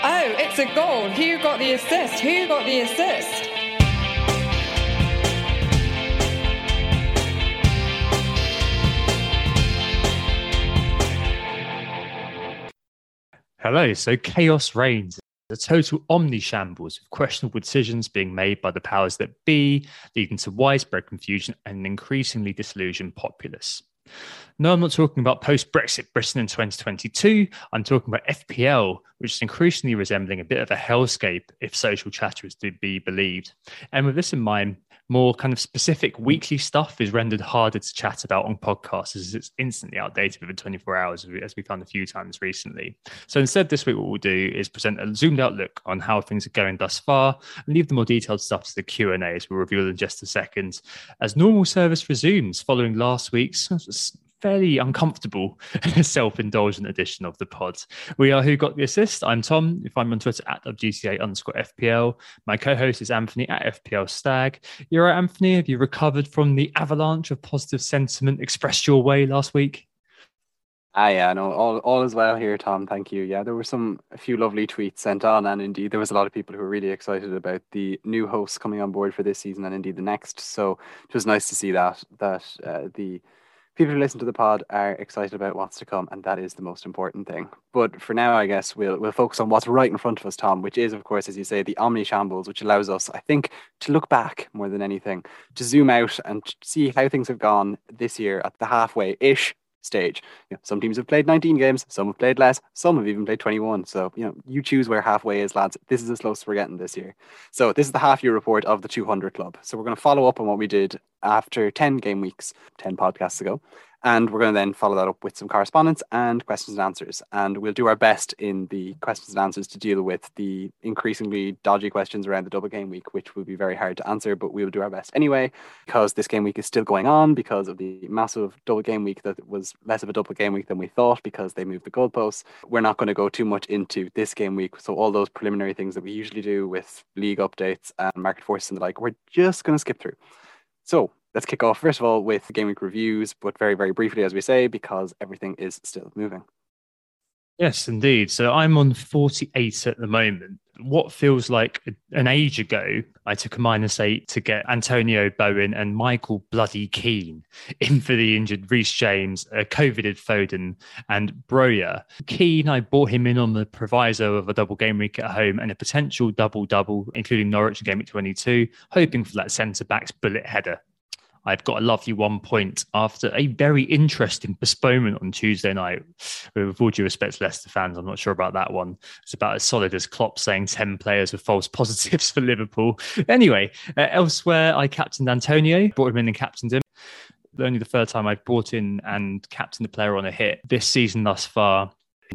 Oh, it's a goal. Who got the assist? Who got the assist? Hello. So chaos reigns. A total omni shambles with questionable decisions being made by the powers that be, leading to widespread confusion and an increasingly disillusioned populace. No, I'm not talking about post Brexit Britain in 2022. I'm talking about FPL, which is increasingly resembling a bit of a hellscape if social chatter is to be believed. And with this in mind, more kind of specific weekly stuff is rendered harder to chat about on podcasts as it's instantly outdated within 24 hours, as we found a few times recently. So instead, this week, what we'll do is present a zoomed out look on how things are going thus far and leave the more detailed stuff to the Q&A as we'll reveal in just a second. As normal service resumes following last week's fairly uncomfortable self-indulgent edition of the pod. We are Who Got the Assist. I'm Tom. If I'm on Twitter at WGTA underscore FPL. My co-host is Anthony at FPL Stag. You're right, Anthony. Have you recovered from the avalanche of positive sentiment expressed your way last week? Ah, yeah, no, all all is well here, Tom. Thank you. Yeah, there were some a few lovely tweets sent on, and indeed there was a lot of people who were really excited about the new hosts coming on board for this season and indeed the next. So it was nice to see that that uh, the people who listen to the pod are excited about what's to come, and that is the most important thing. But for now, I guess we'll we'll focus on what's right in front of us, Tom, which is, of course, as you say, the omni shambles, which allows us, I think, to look back more than anything, to zoom out and see how things have gone this year at the halfway ish stage. You know, some teams have played 19 games, some have played less, some have even played 21. So, you know, you choose where halfway is, lads. This is as close as we're getting this year. So, this is the half year report of the 200 club. So, we're going to follow up on what we did after 10 game weeks, 10 podcasts ago. And we're going to then follow that up with some correspondence and questions and answers. And we'll do our best in the questions and answers to deal with the increasingly dodgy questions around the double game week, which will be very hard to answer, but we will do our best anyway, because this game week is still going on because of the massive double game week that was less of a double game week than we thought because they moved the goalposts. We're not going to go too much into this game week. So, all those preliminary things that we usually do with league updates and market forces and the like, we're just going to skip through. So, let's kick off first of all with game week reviews, but very, very briefly, as we say, because everything is still moving. Yes, indeed. So I'm on 48 at the moment. What feels like an age ago, I took a minus eight to get Antonio Bowen and Michael Bloody Keane in for the injured Reece James, a COVIDed Foden, and Broja. Keane, I bought him in on the proviso of a double game week at home and a potential double double, including Norwich game week 22, hoping for that centre back's bullet header I've got a lovely one point after a very interesting postponement on Tuesday night. With all due respect to Leicester fans, I'm not sure about that one. It's about as solid as Klopp saying 10 players with false positives for Liverpool. Anyway, uh, elsewhere, I captained Antonio, brought him in and captained him. Only the third time I've brought in and captained a player on a hit this season thus far.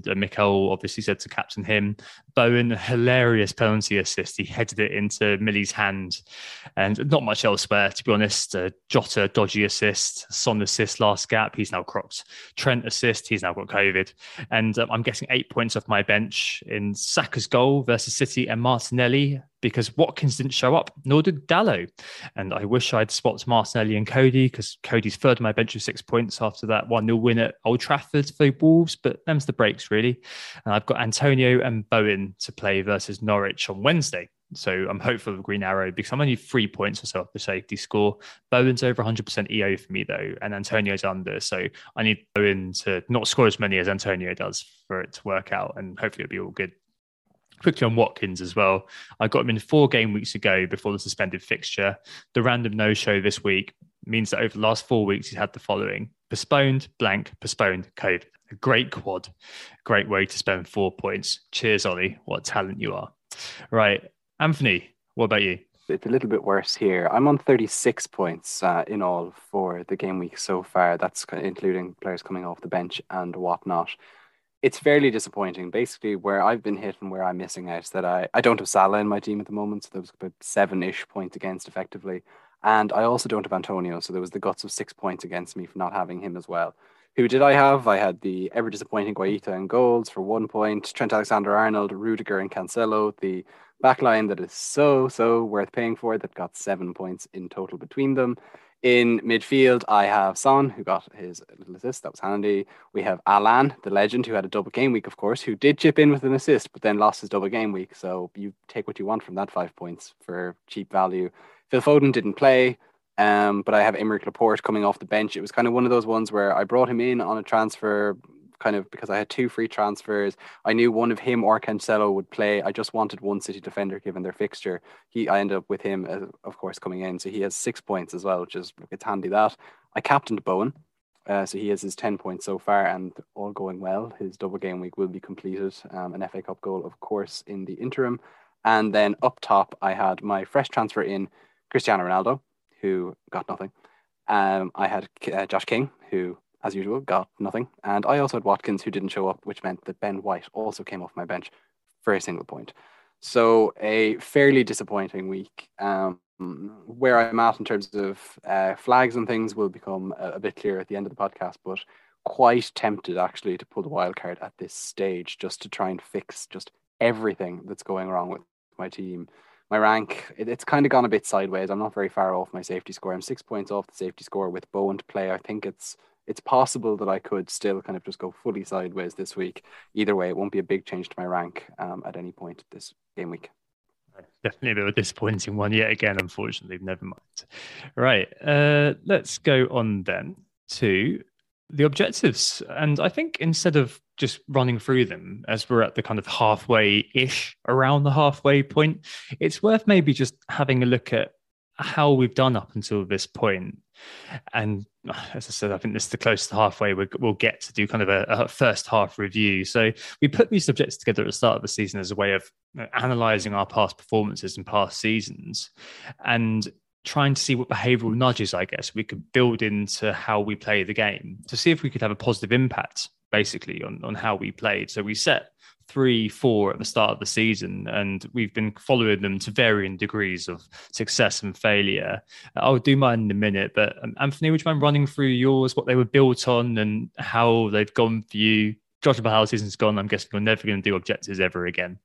Uh, Mikel obviously said to captain him. Bowen, hilarious penalty assist. He headed it into Millie's hand, and not much elsewhere, to be honest. Uh, Jota, dodgy assist. Son assist, last gap. He's now crocked. Trent assist. He's now got COVID. And um, I'm getting eight points off my bench in Saka's goal versus City and Martinelli because Watkins didn't show up, nor did Dalot. And I wish I'd swapped Martinelli and Coady because Coady's third on my bench with six points after that 1 0 win at Old Trafford for Wolves. But them's the breaks, really. And I've got Antonio and Bowen to play versus Norwich on Wednesday So I'm hopeful of Green Arrow because I'm only three points or so off the safety score. Bowen's over 100% EO for me though, and Antonio's under. So I need Bowen to not score as many as Antonio does for it to work out, and hopefully it'll be all good. Quickly on Watkins as well. I got him in four game weeks ago before the suspended fixture. The random no show this week means that over the last four weeks, he's had the following postponed, blank, postponed, COVID. Great quad. Great way to spend four points. Cheers, Ollie. What talent you are. Right. Anthony, what about you? It's a little bit worse here. I'm on 36 points uh, in all for the game week so far. That's including players coming off the bench and whatnot it's fairly disappointing. Basically, where I've been hit and where I'm missing out that I, I don't have Salah in my team at the moment. So there was about seven ish points against effectively. And I also don't have Antonio. So there was the guts of six points against me for not having him as well. Who did I have? I had the ever disappointing Guaita and goals for one point, Trent Alexander Arnold, Rudiger, and Cancelo. The backline that is so, so worth paying for that got seven points in total between them. In midfield, I have Son, who got his little assist. That was handy. We have Alan, the legend, who had a double game week, of course, who did chip in with an assist, but then lost his double game week. So you take what you want from that five points for cheap value. Phil Foden didn't play, um, but I have Aymeric Laporte coming off the bench. It was kind of one of those ones where I brought him in on a transfer kind of because I had two free transfers. I knew one of him or Cancelo would play. I just wanted one City defender given their fixture. He, I ended up with him, uh, of course, coming in. So he has six points as well, which is it's handy that. I captained Bowen. Uh, so he has his 10 points so far, and all going well. His double game week will be completed. Um, an FA Cup goal, of course, in the interim. And then up top, I had my fresh transfer in Cristiano Ronaldo, who got nothing. Um, I had uh, Josh King, who as usual, got nothing. And I also had Watkins who didn't show up, which meant that Ben White also came off my bench for a single point. So a fairly disappointing week. Um, where I'm at in terms of uh, flags and things will become a, a, bit clearer at the end of the podcast, but quite tempted actually to pull the wild card at this stage just to try and fix just everything that's going wrong with my team. My rank, it, it's kind of gone a bit sideways. I'm not very far off my safety score. I'm six points off the safety score with Bowen to play. I think it's it's possible that I could still kind of just go fully sideways this week. Either way, it won't be a big change to my rank um, at any point this game week. Definitely a bit of a disappointing one yet again, unfortunately. Never mind. Right. Uh, let's go on then to the objectives. And I think instead of just running through them as we're at the kind of halfway ish around the halfway point, it's worth maybe just having a look at how we've done up until this point. And uh, as I said, I think this is the closest halfway we, will get to do kind of a, a, first half review. So we put these subjects together at the start of the season as a way of analyzing our past performances and past seasons and trying to see what behavioral nudges, I guess, we could build into how we play the game to see if we could have a positive impact basically on, on how we played. So we set three, four at the start of the season, and we've been following them to varying degrees of success and failure. I'll do mine in a minute, but um, Anthony, would you mind running through yours, what they were built on, and how they've gone for you? By how the season's gone, I'm guessing you're never going to do objectives ever again.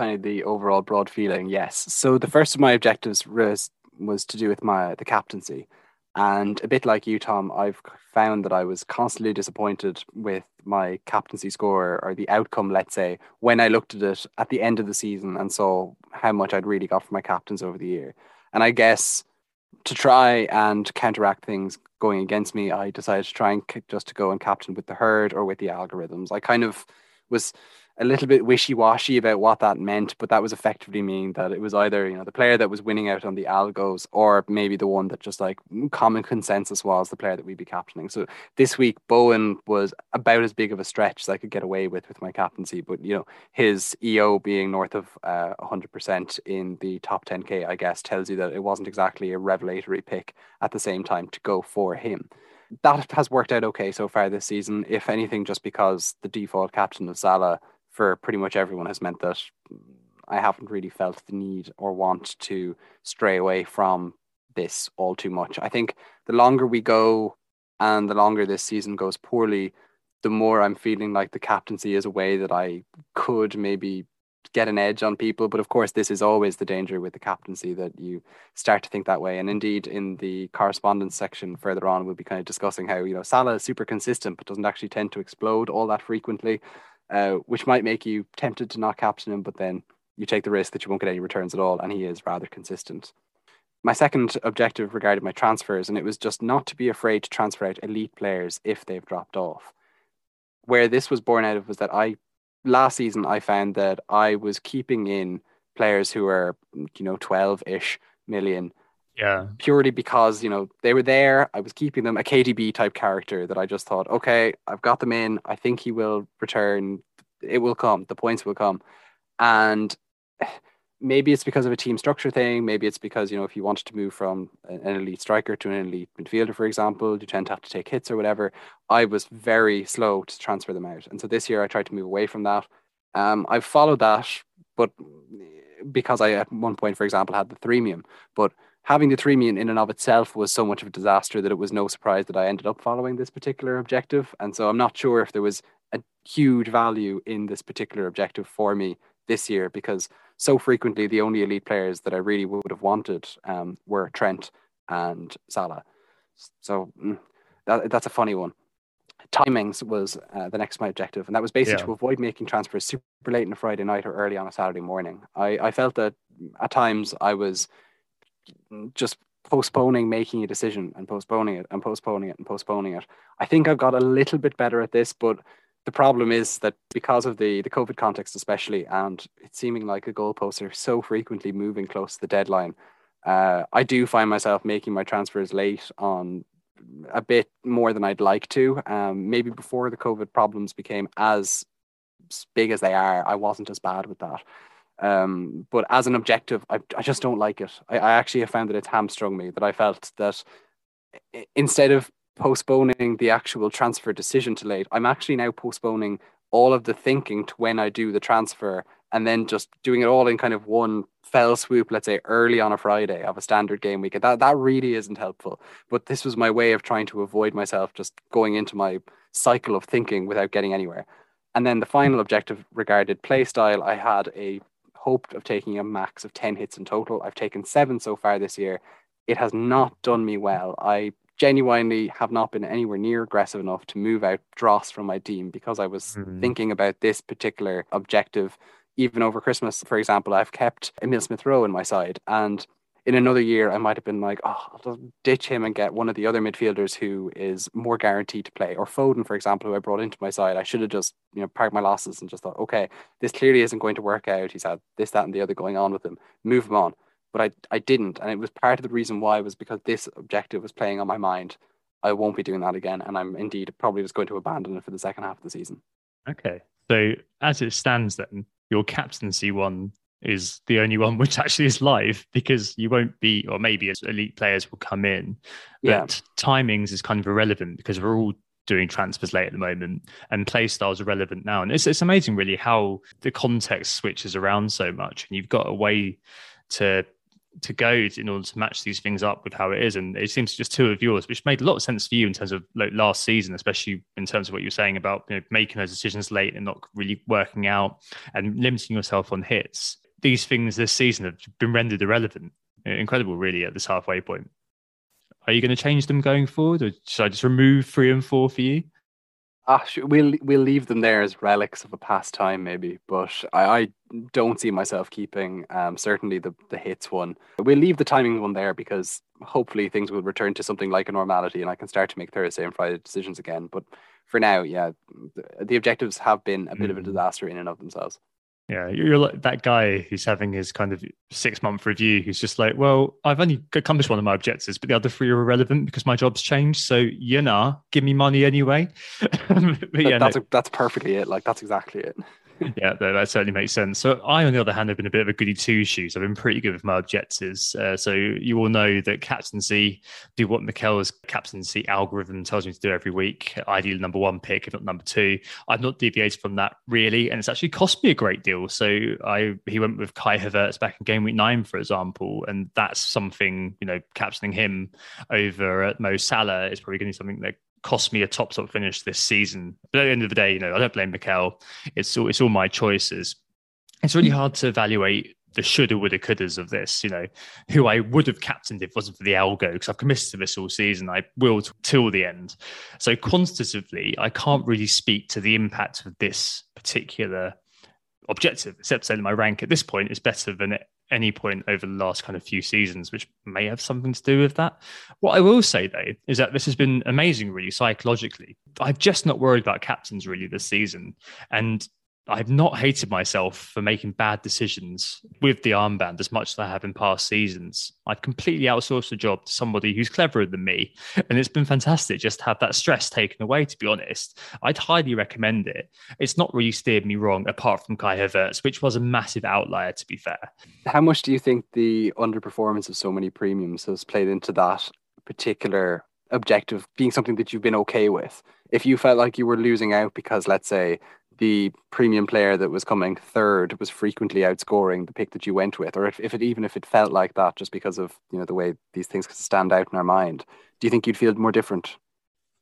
Kind of the overall broad feeling, yes. So the first of my objectives was was to do with my the captaincy. And a bit like you, Tom, I've found that I was constantly disappointed with my captaincy score or the outcome, let's say, when I looked at it at the end of the season and saw how much I'd really got from my captains over the year. And I guess to try and counteract things going against me, I decided to try and just to go and captain with the herd or with the algorithms. I kind of was a little bit wishy-washy about what that meant, but that was effectively meaning that it was either you know the player that was winning out on the algos, or maybe the one that just like common consensus was the player that we'd be captaining. So this week, Bowen was about as big of a stretch as I could get away with with my captaincy, but you know his EO being north of uh, 100% in the top 10k, I guess, tells you that it wasn't exactly a revelatory pick at the same time to go for him that has worked out okay so far this season. If anything, just because the default captain of Salah for pretty much everyone has meant that I haven't really felt the need or want to stray away from this all too much. I think the longer we go and the longer this season goes poorly, the more I'm feeling like the captaincy is a way that I could maybe get an edge on people. But of course, this is always the danger with the captaincy that you start to think that way. And indeed, in the correspondence section further on, we'll be kind of discussing how, you know, Salah is super consistent, but doesn't actually tend to explode all that frequently uh, which might make you tempted to not captain him, but then you take the risk that you won't get any returns at all, and he is rather consistent. My second objective regarded my transfers, and it was just not to be afraid to transfer out elite players if they've dropped off. Where this was born out of was that I last season I found that I was keeping in players who were you know 12 ish million yeah. Purely because, you know, they were there. I was keeping them a KDB type character that I just thought, okay, I've got them in. I think he will return. It will come. The points will come. And maybe it's because of a team structure thing. Maybe it's because, you know, if you wanted to move from an elite striker to an elite midfielder, for example, you tend to have to take hits or whatever. I was very slow to transfer them out. And so this year I tried to move away from that. Um, I've followed that, but because I at one point, for example, had the threemium, but having the three in and of itself was so much of a disaster that it was no surprise that I ended up following this particular objective. And so I'm not sure if there was a huge value in this particular objective for me this year because so frequently the only elite players that I really would have wanted um, were Trent and Salah. So mm, that, that's a funny one. Timings was uh, the next my objective, and that was basically yeah. to avoid making transfers super late on a Friday night or early on a Saturday morning. I, I felt that at times I was just postponing making a decision and postponing it and postponing it and postponing it. I think I've got a little bit better at this, but the problem is that because of the the COVID context, especially, and it's seeming like the goalposts are so frequently moving close to the deadline, uh, I do find myself making my transfers late on a bit more than I'd like to. Um, maybe before the COVID problems became as big as they are, I wasn't as bad with that. Um, but as an objective, I, I just don't like it. I, I actually have found that it's hamstrung me, that I felt that instead of postponing the actual transfer decision to late, I'm actually now postponing all of the thinking to when I do the transfer and then just doing it all in kind of one fell swoop, let's say early on a Friday of a standard game week. That that really isn't helpful. But this was my way of trying to avoid myself just going into my cycle of thinking without getting anywhere. And then the final objective regarded play style, I had a hoped of taking a max of 10 hits in total. I've taken seven so far this year. It has not done me well. I genuinely have not been anywhere near aggressive enough to move out Dross from my team because I was mm-hmm. thinking about this particular objective. Even over Christmas, for example, I've kept Emile Smith Rowe in my side. And in another year, I might have been like, oh, I'll ditch him and get one of the other midfielders who is more guaranteed to play. Or Foden, for example, who I brought into my side. I should have just, you know, parked my losses and just thought, okay, this clearly isn't going to work out. He's had this, that, and the other going on with him. Move him on. But I, I didn't. And it was part of the reason why was because this objective was playing on my mind. I won't be doing that again. And I'm indeed probably just going to abandon it for the second half of the season. Okay. So as it stands then, your captaincy one is the only one which actually is live because you won't be, or maybe as elite players will come in, but yeah. timings is kind of irrelevant because we're all doing transfers late at the moment and play styles are relevant now. And it's, it's amazing really how the context switches around so much and you've got a way to to go in order to match these things up with how it is. And it seems just two of yours, which made a lot of sense for you in terms of like last season, especially in terms of what you were saying about you know, making those decisions late and not really working out and limiting yourself on hits these things this season have been rendered irrelevant. Incredible, really, at this halfway point. Are you going to change them going forward, or should I just remove three and four for you? Ah, we'll we'll leave them there as relics of a past time, maybe. But I, I don't see myself keeping um, certainly the the hits one. We'll leave the timing one there because hopefully things will return to something like a normality, and I can start to make Thursday and Friday decisions again. But for now, yeah, the, the objectives have been a bit mm. of a hmm. disaster in and of themselves. Yeah, you're like that guy who's having his kind of six month review. Who's just like, well, I've only accomplished one of my objectives, but the other three are irrelevant because my job's changed. So you know, give me money anyway. but yeah, that's no. a, that's perfectly it. Like that's exactly it yeah, that, certainly makes sense. So I, on the other hand, have been a bit of a goody two shoes. I've been pretty good with my objectives. Uh, so you all know that captaincy, do what Mikel's captaincy algorithm tells me to do every week. Ideally, number one pick, if not number two. I've not deviated from that really, and it's actually cost me a great deal. So I he went with Kai Havertz back in game week nine, for example, and that's something you know captaining him over at Mo Salah is probably going to be something that cost me a top top finish this season. But at the end of the day, you know, I don't blame Mikel. It's all it's all my choices. It's really hard to evaluate the shoulda, woulda, couldas of this. You know, who I would have captained if it wasn't for the algo because I've committed to this all season. I will t- till the end. So quantitatively, I can't really speak to the impact of this particular objective, except saying my rank at this point is better than at any point over the last kind of few seasons, which may have something to do with that. What I will say though is that this has been amazing, really psychologically. I've just not worried about captains really this season, and I've not hated myself for making bad decisions with the armband as much as I have in past seasons. I've completely outsourced the job to somebody who's cleverer than me. And it's been fantastic just to have that stress taken away, to be honest. I'd highly recommend it. It's not really steered me wrong, apart from Kai Havertz, which was a massive outlier, to be fair. How much do you think the underperformance of so many premiums has played into that particular objective being something that you've been okay with? If you felt like you were losing out because, let's say, the premium player that was coming third was frequently outscoring the pick that you went with, or if, if it even if it felt like that just because of you know the way these things stand out in our mind, do you think you'd feel more different?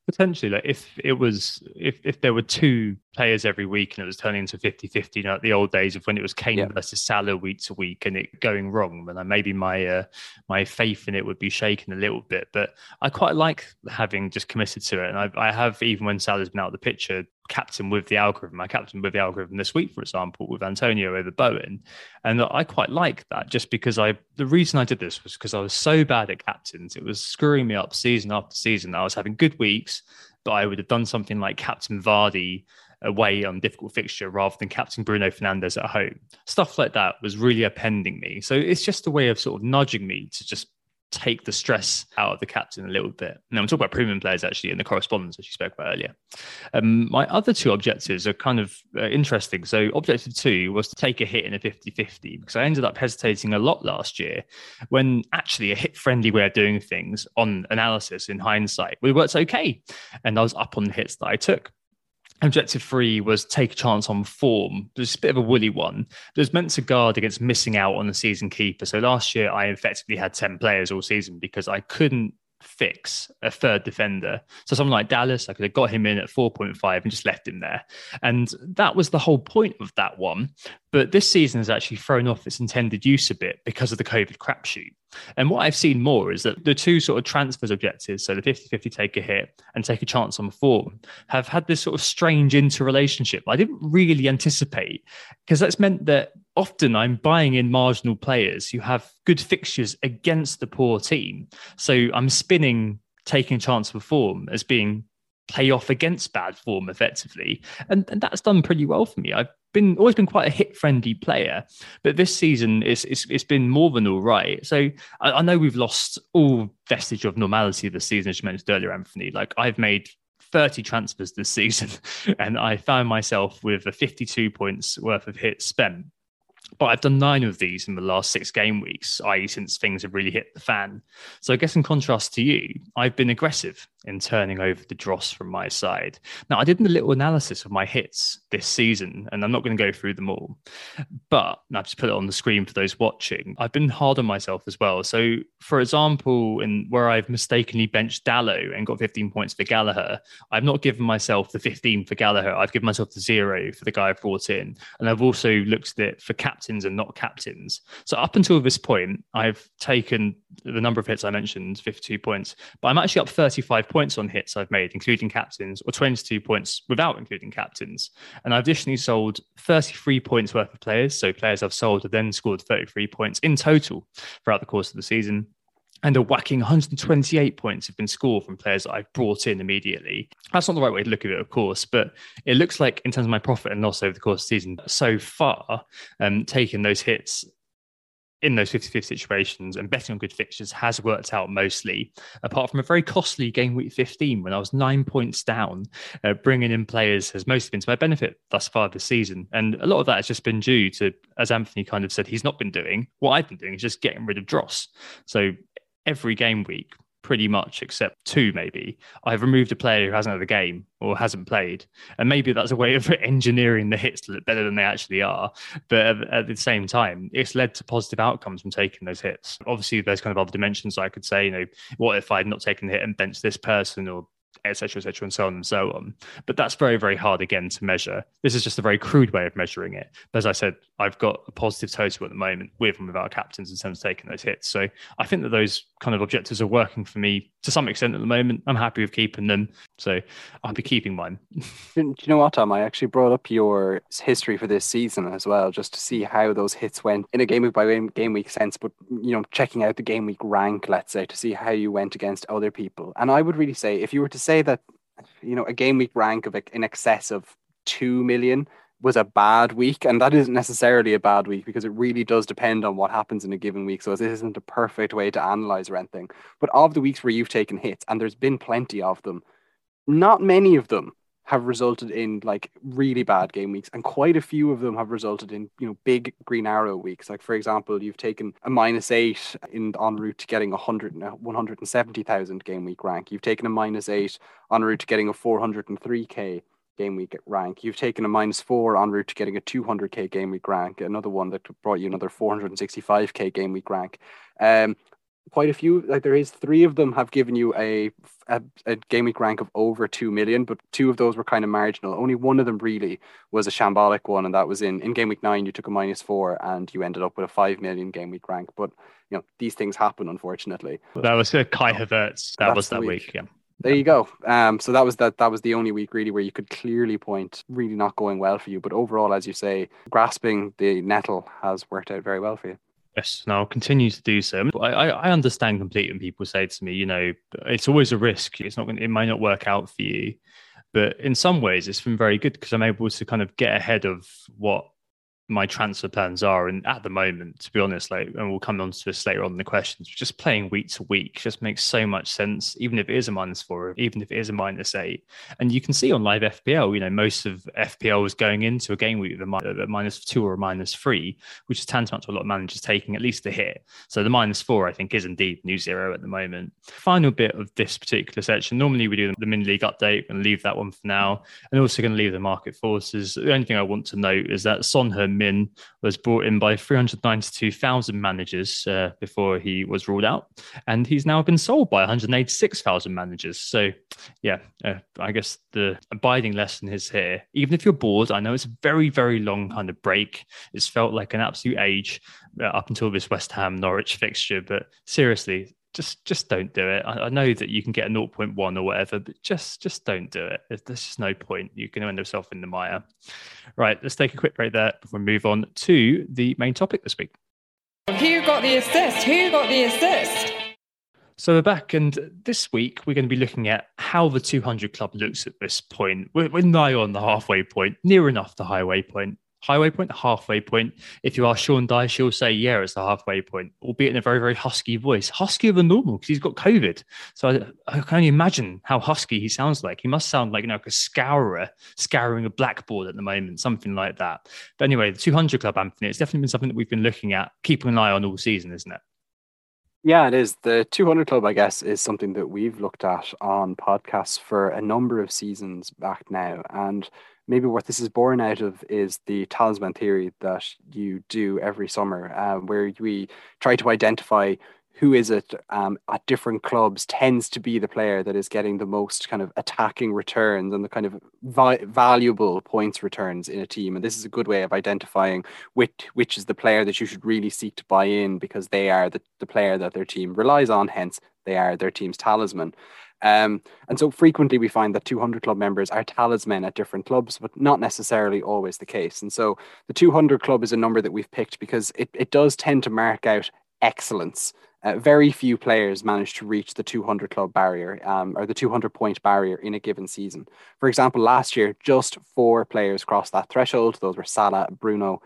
Potentially, like if it was if if there were two players every week and it was turning into 50-50, you know, like the old days of when it was Kane yeah. versus Salah week to week and it going wrong, then maybe my uh, my faith in it would be shaken a little bit. But I quite like having just committed to it, and I, I have even when Salah's been out of the picture, captain with the algorithm. I captain with the algorithm this week, for example, with Antonio over Bowen. And I quite like that just because I, the reason I did this was because I was so bad at captains. It was screwing me up season after season. I was having good weeks, but I would have done something like Captain Vardy away on difficult fixture rather than Captain Bruno Fernandes at home. Stuff like that was really appending me. So it's just a way of sort of nudging me to just take the stress out of the captain a little bit. Now, I'm talking about premium players actually in the correspondence, as you spoke about earlier. Um, my other two objectives are kind of uh, interesting. So, objective two was to take a hit in a 50 50 because I ended up hesitating a lot last year when actually a hit friendly way of doing things on analysis in hindsight, it worked okay. And I was up on the hits that I took. Objective three was take a chance on form. It was a bit of a woolly one. It was meant to guard against missing out on the season keeper. So last year, I effectively had 10 players all season because I couldn't fix a third defender. So someone like Dallas, I could have got him in at 4.5 and just left him there. And that was the whole point of that one. But this season has actually thrown off its intended use a bit because of the COVID crapshoot. And what I've seen more is that the two sort of transfers objectives, so the 50 50 take a hit and take a chance on form, have had this sort of strange interrelationship. I didn't really anticipate because that's meant that often I'm buying in marginal players who have good fixtures against the poor team. So I'm spinning taking chance for form as being play off against bad form effectively. And, and that's done pretty well for me. I've been always been quite a hit friendly player, but this season it's, it's, it's been more than all right. So I, I, know we've lost all vestige of normality this season, as you mentioned earlier, Anthony. Like I've made 30 transfers this season and I found myself with a 52 points worth of hits spent but I've done nine of these in the last six game weeks, i.e., since things have really hit the fan. So I guess in contrast to you, I've been aggressive in turning over the dross from my side. Now, I did a little analysis of my hits this season, and I'm not going to go through them all, but I've just put it on the screen for those watching. I've been hard on myself as well. So, for example, in where I've mistakenly benched Dalot and got 15 points for Gallagher, I've not given myself the 15 for Gallagher. I've given myself the zero for the guy I brought in. And I've also looked at it for captains and not captains. So, up until this point, I've taken the number of hits I mentioned, 52 points, but I'm actually up 35 points on hits I've made, including captains, or 22 points without including captains. And I've additionally sold 33 points worth of players. So players I've sold have then scored 33 points in total throughout the course of the season. And a whacking 128 points have been scored from players that I've brought in immediately. That's not the right way to look at it, of course, but it looks like in terms of my profit and loss over the course of the season, so far, um, taking those hits in those 50-50 situations and betting on good fixtures has worked out mostly. Apart from a very costly game week 15 when i was nine points down uh, bringing in players has mostly been to my benefit thus far this season. And a lot of that has just been due to as anthony kind of said he's not been doing what i've been doing is just getting rid of dross. So every game week pretty much, except two maybe. I've removed a player who hasn't had the game or hasn't played, and maybe that's a way of engineering the hits to look better than they actually are. But at, the same time, it's led to positive outcomes from taking those hits. Obviously, there's kind of other dimensions I could say. You know, what if I'd not taken the hit and benched this person or etc., etc., and so on and so on. But that's very, very hard again to measure. This is just a very crude way of measuring it. But as I said, I've got a positive total at the moment with and without captains in terms of taking those hits. So I think that those kind of objectives are working for me to some extent at the moment. I'm happy with keeping them. So I'll be keeping mine. Do you know what, Tom? I actually brought up your history for this season as well, just to see how those hits went in a game week by game week sense, but you know, checking out the game week rank, let's say, to see how you went against other people. And I would really say if you were to say that, you know, a game week rank of in excess of two million was a bad week, and that isn't necessarily a bad week because it really does depend on what happens in a given week. So this isn't a perfect way to analyze or anything. But of the weeks where you've taken hits, and there's been plenty of them, not many of them have resulted in like really bad game weeks and quite a few of them have resulted in you know big green arrow weeks. Like for example you've taken a minus 8 in en route to getting a 100 170,000 game week rank. You've taken a minus 8 en route to getting a 403k game week rank. You've taken a minus 4 en route to getting a 200k game week rank another one that brought you another 465k game week rank. Um, quite a few like there is three of them have given you a, a, a game week rank of over 2 million but two of those were kind of marginal only one of them really was a shambolic one and that was in in game week 9 you took a minus 4 and you ended up with a 5 million game week rank but you know these things happen unfortunately that was uh, Kai Havertz that was that week. week yeah there you go. Um, so that was that. That was the only week really where you could clearly point really not going well for you. But overall, as you say, grasping the nettle has worked out very well for you. Yes, and I'll continue to do so. I, I understand completely when people say to me, you know, it's always a risk. It's not going. It might not work out for you, but in some ways, it's been very good because I'm able to kind of get ahead of what my transfer plans are. And at the moment, to be honest, like, and we'll come on to this later on in the questions, just playing week to week just makes so much sense, even if it is a minus four, even if it is a minus eight. And you can see on live FPL, you know, most of FPL is going into a game week with a minus two or a minus three, which is tantamount to a lot of managers taking at least a hit. So the minus four, I think, is indeed new zero at the moment. Final bit of this particular section. Normally we do the mini league update and leave that one for now. And also going to leave the market forces. The only thing I want to note is that Son Min was brought in by 392,000 managers uh, before he was ruled out, and he's now been sold by 186,000 managers. So, yeah, uh, I guess the abiding lesson is here. Even if you're bored, I know it's a very, very long kind of break. It's felt like an absolute age uh, up until this West Ham Norwich fixture, but seriously, just just don't do it. I, I, know that you can get a 0.1 or whatever, but just just don't do it. There's just no point. You're going to end yourself in the mire. Right, let's take a quick break there before we move on to the main topic this week. Who got the assist? Who got the assist? So we're back, and this week we're going to be looking at how the 200 club looks at this point. We're, we're nigh on the halfway point, near enough the highway point highway point, halfway point. If you ask Sean Dyche, she'll say, yeah, it's the halfway point, albeit in a very, very husky voice. Huskier than normal because he's got COVID. So I, I, can only imagine how husky he sounds like. He must sound like, you know, like a scourer scouring a blackboard at the moment, something like that. But anyway, the 200 Club, Anthony, it's definitely been something that we've been looking at, keeping an eye on all season, isn't it? Yeah, it is. The 200 Club, I guess, is something that we've looked at on podcasts for a number of seasons back now. And maybe what this is born out of is the talisman theory that you do every summer, uh, where we try to identify who is it um, at different clubs tends to be the player that is getting the most kind of attacking returns and the kind of vi- valuable points returns in a team. And this is a good way of identifying which which is the player that you should really seek to buy in because they are the, the player that their team relies on. Hence, they are their team's talisman. Um, and so frequently we find that 200 club members are talismen at different clubs, but not necessarily always the case. And so the 200 club is a number that we've picked because it, it does tend to mark out excellence. Uh, very few players manage to reach the 200 club barrier um, or the 200 point barrier in a given season. For example, last year, just four players crossed that threshold. Those were Salah, Bruno,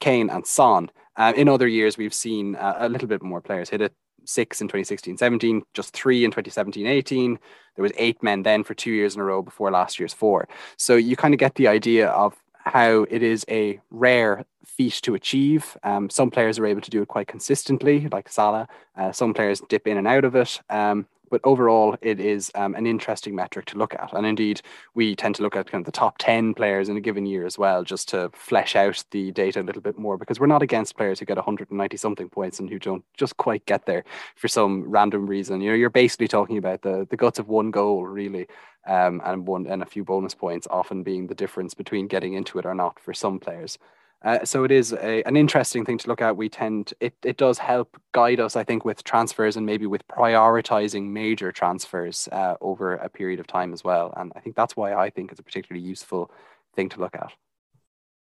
Kane, and Son. Uh, in other years, we've seen uh, a little bit more players hit it six in 2016 17, just three in 2017 18. There was eight men then for two years in a row before last year's four. So you kind of get the idea of how it is a rare feat to achieve. Um, some players are able to do it quite consistently, like Salah. Uh, some players dip in and out of it. Um, but overall, it is um, an interesting metric to look at. And indeed, we tend to look at kind of the top 10 players in a given year as well, just to flesh out the data a little bit more, because we're not against players who get 190 something points and who don't just quite get there for some random reason. You know, you're basically talking about the, the guts of one goal, really, um, and one and a few bonus points often being the difference between getting into it or not for some players. Uh, so it is a, an interesting thing to look at. We tend it it does help guide us, I think, with transfers and maybe with prioritizing major transfers uh, over a period of time as well. And I think that's why I think it's a particularly useful thing to look at.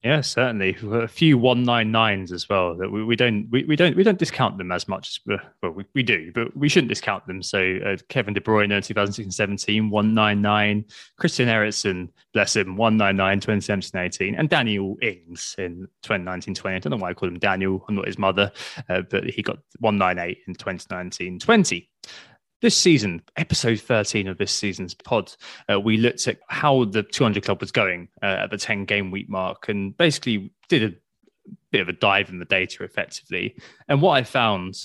Yeah, certainly. A few one nine nines as well that we, we don't we, we don't we don't discount them as much as well we, we do, but we shouldn't discount them. So uh, Kevin De Bruyne 2016-17 199, Christian Eriksen, bless him 199 2017-18, and Daniel Ings in 2019-20. I don't know why I call him Daniel. I'm not his mother, uh, but he got 198 in 2019-20 this season, episode 13 of this season's pod, uh, we looked at how the 200 Club was going uh, at the 10 game week mark and basically did a bit of a dive in the data effectively. And what I found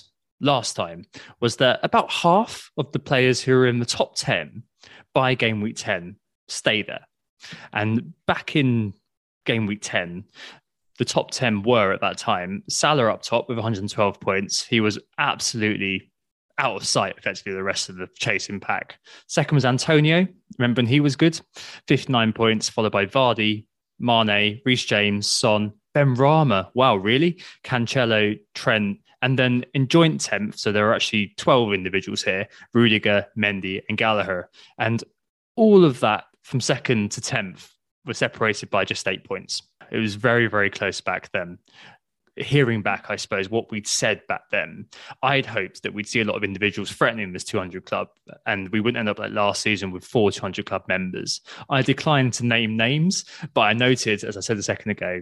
last time was that about half of the players who are in the top 10 by game week 10 stay there. And back in game week 10, the top 10 were at that time Salah up top with 112 points. He was absolutely out of sight effectively the rest of the chasing pack. Second was Antonio. Remember when he was good? 59 points, followed by Vardy, Mane, Reece James, Son, Benrahma. Wow, really? Cancelo, Trent, and then in joint 10th, so there are actually 12 individuals here Rudiger, Mendy, and Gallagher. And all of that from second to 10th were separated by just eight points. It was very, very close back then hearing back, I suppose, what we'd said back then, I'd hoped that we'd see a lot of individuals threatening this 200 club and we wouldn't end up like last season with four 200 club members. I declined to name names, but I noted, as I said a second ago,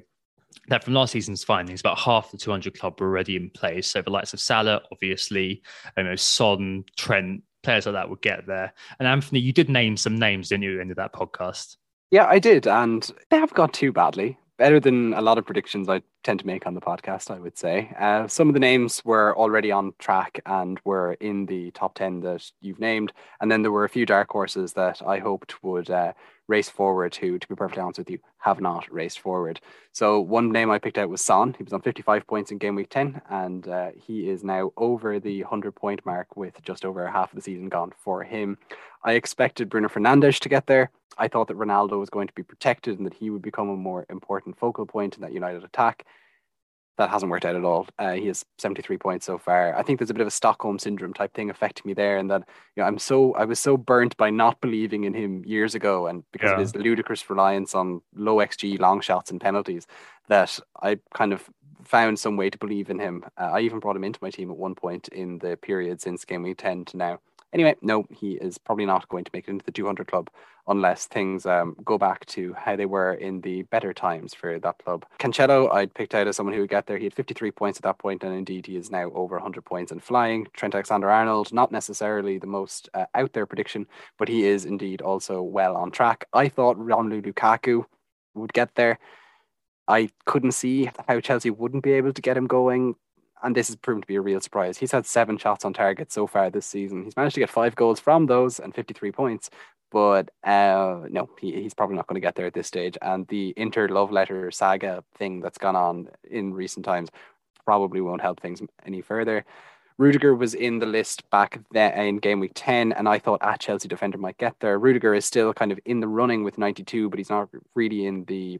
that from last season's findings, about half the 200 club were already in place. So the likes of Salah, obviously, you know, Son, Trent, players like that would get there. And Anthony, you did name some names, didn't you, at the end of that podcast? Yeah, I did. And they haven't gone too badly better than a lot of predictions I tend to make on the podcast, I would say. Uh, some of the names were already on track and were in the top 10 that you've named. And then there were a few dark horses that I hoped would uh, race forward, who, to be perfectly honest with you, have not raced forward. So one name I picked out was Son. He was on 55 points in game week 10, and uh, he is now over the 100 point mark with just over half of the season gone for him. I expected Bruno Fernandes to get there. I thought that Ronaldo was going to be protected and that he would become a more important focal point in that United attack. That hasn't worked out at all. Uh, he has 73 points so far. I think there's a bit of a Stockholm syndrome type thing affecting me there, and that you know I'm so I was so burnt by not believing in him years ago, and because yeah. of his ludicrous reliance on low xG long shots and penalties, that I kind of found some way to believe in him. Uh, I even brought him into my team at one point in the period since game week 10 to now. Anyway, no, he is probably not going to make it into the 200 club unless things um, go back to how they were in the better times for that club. Cancelo, I'd picked out as someone who would get there. He had 53 points at that point, and indeed he is now over 100 points and flying. Trent Alexander Arnold, not necessarily the most uh, out there prediction, but he is indeed also well on track. I thought Romelu Lukaku would get there. I couldn't see how Chelsea wouldn't be able to get him going and this has proven to be a real surprise. He's had seven shots on target so far this season. He's managed to get five goals from those and 53 points, but uh, no, he, he's probably not going to get there at this stage. And the inter love letter saga thing that's gone on in recent times probably won't help things any further. Rudiger was in the list back then in game week 10, and I thought a ah, Chelsea defender might get there. Rudiger is still kind of in the running with 92, but he's not really in the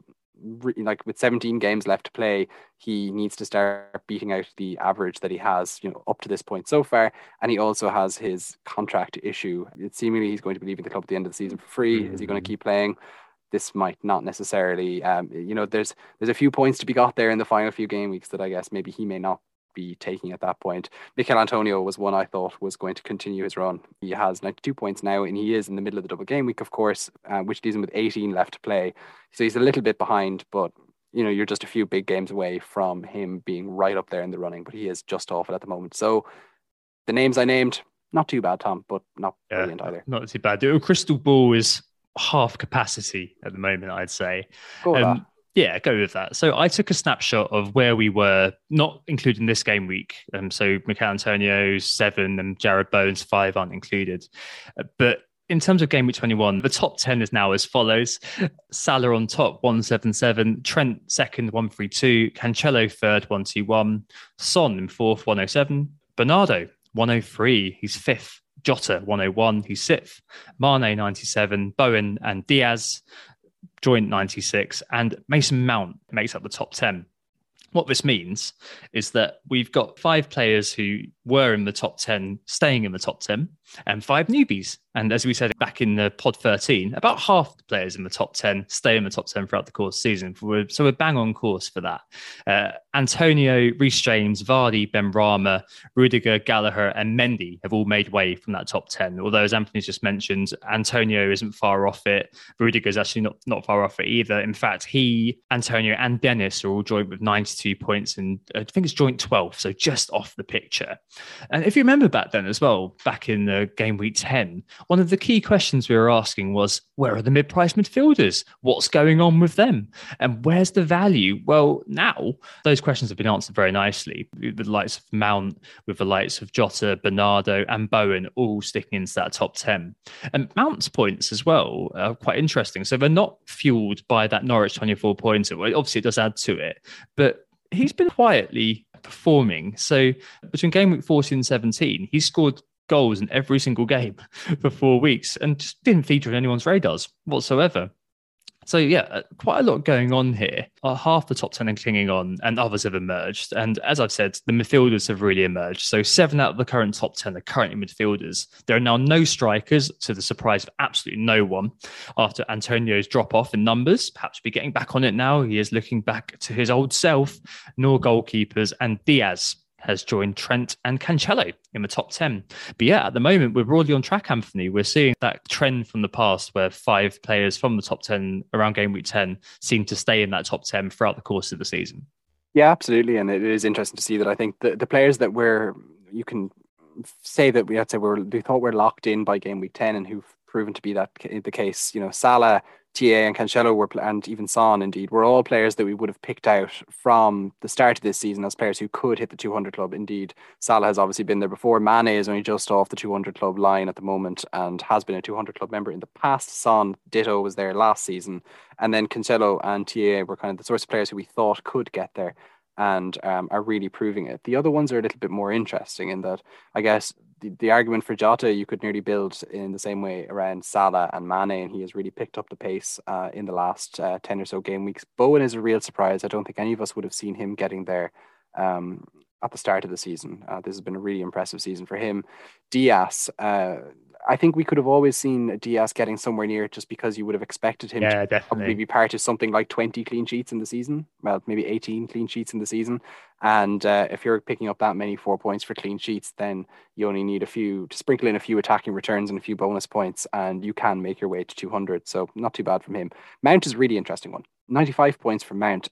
like with 17 games left to play, he needs to start beating out the average that he has, you know, up to this point so far. And he also has his contract issue. It's seemingly he's going to be leaving the club at the end of the season for free. Mm-hmm. Is he going to mm. keep playing? This might not necessarily, um, you know, there's there's a few points to be got there in the final few game weeks that I guess maybe he may not be taking at that point. Michail Antonio was one I thought was going to continue his run. He has 92 points now, and he is in the middle of the double game week, of course, uh, which leaves him with 18 left to play. So he's a little bit behind, but you know, you're just a few big games away from him being right up there in the running, but he is just off it at the moment. So the names I named, not too bad, Tom, but not yeah, brilliant either. Not too bad. The crystal ball is half capacity at the moment, I'd say. Um, Yeah, go with that. So I took a snapshot of where we were, not including this game week. Um, so Michail Antonio seven and Jarrod Bowen's five aren't included. Uh, but in terms of game week 21, the top 10 is now as follows Salah on top, 177, Trent second, 132, Cancelo third, 121, Son in fourth, 107, Bernardo, 103, he's fifth. Jota 101, he's sixth. Mane 97, Bowen and Diaz joint 96, and Mason Mount makes up the top 10. What this means is that we've got five players who were in the top 10 staying in the top 10 and five newbies. And as we said back in the pod 13, about half the players in the top 10 stay in the top 10 throughout the course of the season. So we're bang on course for that. Uh, Antonio, Reece James, Vardy, Benrahma, Rudiger, Gallagher, and Mendy have all made way from that top 10. Although, as Anthony's just mentioned, Antonio isn't far off it. Rudiger is actually not, not far off it either. In fact, he, Antonio, and Dennis are all joint with 92 points, and I think it's joint 12, so just off the picture. And if you remember back then as well, back in the game week 10, one of the key questions we were asking was where are the mid price midfielders? What's going on with them? And where's the value? Well, now those questions have been answered very nicely with the likes of Mount, with the likes of Jota, Bernardo, and Bowen all sticking into that top 10. And Mount's points as well are quite interesting. So they're not fueled by that Norwich 24 pointer. Obviously, it does add to it, but he's been quietly performing. So between game week 14 and 17, he scored goals in every single game for four weeks and just didn't feature in anyone's radars whatsoever. So yeah, uh, quite a lot going on here. Uh, half the top ten are clinging on, and others have emerged. And as I've said, the midfielders have really emerged. So seven out of the current top ten are currently midfielders. There are now no strikers, to the surprise of absolutely no one. After Antonio's drop off in numbers, perhaps be getting back on it now. He is looking back to his old self. Nor goalkeepers and Diaz has joined Trent and Cancelo in the top 10. But yeah, at the moment, we're broadly on track, Anthony. We're seeing that trend from the past where five players from the top 10 around game week 10 seem to stay in that top 10 throughout the course of the season. Yeah, absolutely. And it is interesting to see that I think the, the players that we're, you can say that we had to we're, we thought we're locked in by game week 10 and who've proven to be that the case. You know, Salah, TA and Cancelo were, and even Son, indeed, were all players that we would have picked out from the start of this season as players who could hit the 200 club. Indeed, Salah has obviously been there before. Mane is only just off the 200 club line at the moment and has been a 200 club member in the past. Son, ditto, was there last season. And then Cancelo and TA were kind of the sorts of players who we thought could get there and um, are really proving it. The other ones are a little bit more interesting in that I guess the, the argument for Jota you could nearly build in the same way around Salah and Mane, and he has really picked up the pace uh, in the last uh, 10 or so game weeks. Bowen is a real surprise. I don't think any of us would have seen him getting there um, at the start of the season. Uh, this has been a really impressive season for him. Diaz, uh, I think we could have always seen Diaz getting somewhere near it just because you would have expected him yeah, to definitely. probably be part of something like 20 clean sheets in the season. Well, maybe 18 clean sheets in the season. And uh, if you're picking up that many four points for clean sheets, then you only need a few to sprinkle in a few attacking returns and a few bonus points, and you can make your way to 200. So not too bad from him. Mount is a really interesting one. 95 points for Mount,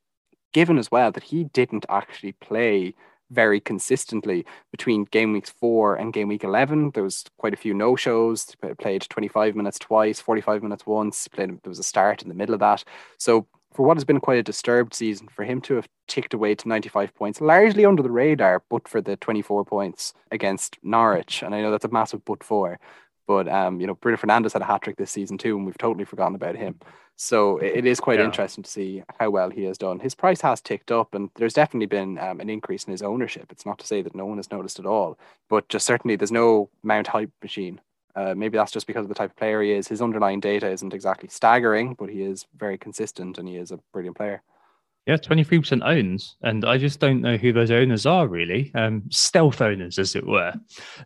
given as well that he didn't actually play very consistently between game weeks four and game week 11. There was quite a few no shows, played 25 minutes twice, 45 minutes once, played, there was a start in the middle of that. So, for what has been quite a disturbed season, for him to have ticked away to 95 points, largely under the radar, but for the 24 points against Norwich, and I know that's a massive but for, but um, you know, Bruno Fernandes had a hat trick this season too, and we've totally forgotten about him. So it is quite yeah. interesting to see how well he has done. His price has ticked up, and there's definitely been um, an increase in his ownership. It's not to say that no one has noticed at all, but just certainly there's no Mount hype machine. Uh, maybe that's just because of the type of player he is. His underlying data isn't exactly staggering, but he is very consistent and he is a brilliant player. Yeah, 23% owns. And I just don't know who those owners are really. Um, stealth owners, as it were.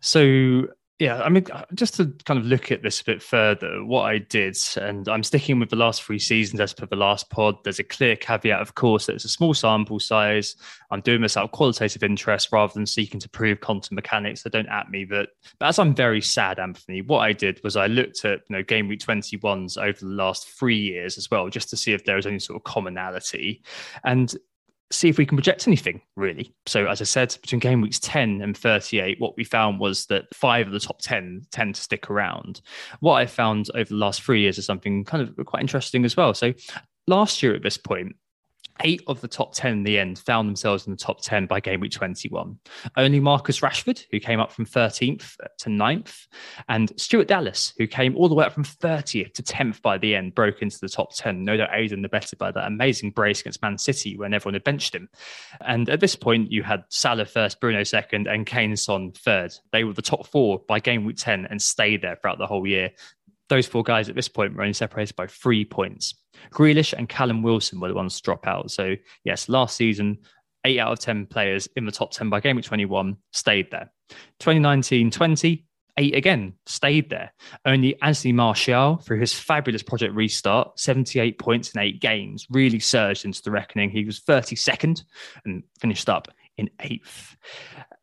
So yeah, I mean, uh, just to kind of look at this a bit further, what I did, and I'm sticking with the last three seasons as per the last pod. There's a clear caveat, of course, that it's a small sample size. I'm doing this out of qualitative interest rather than seeking to prove quantum mechanics. So don't at me. But, but as I'm very sad, Anthony, what I did was I looked at you know game week 21s over the last three years as well, just to see if there was any sort of commonality. And see if we can project anything really. So, as I said, between game weeks 10 and 38, what we found was that five of the top 10 tend to stick around. What I found over the last three years is something kind of quite interesting as well. So, last year at this point, eight of the top 10 in the end found themselves in the top 10 by game week 21. Only Marcus Rashford, who came up from 13th to 9th, and Stuart Dallas, who came all the way up from 30th to 10th by the end, broke into the top 10. No doubt aided and abetted by that amazing brace against Man City when everyone had benched him. And at this point, you had Salah first, Bruno second, and Kane Son third. They were the top four by game week 10 and stayed there throughout the whole year. Those four guys at this point were only separated by three points. Grealish and Callum Wilson were the ones to drop out. So, yes, last season, eight out of 10 players in the top 10 by game week 21 stayed there. 2019 20, eight again stayed there. Only Anthony Martial, through his fabulous project restart, 78 points in eight games, really surged into the reckoning. He was 32nd and finished up in eighth.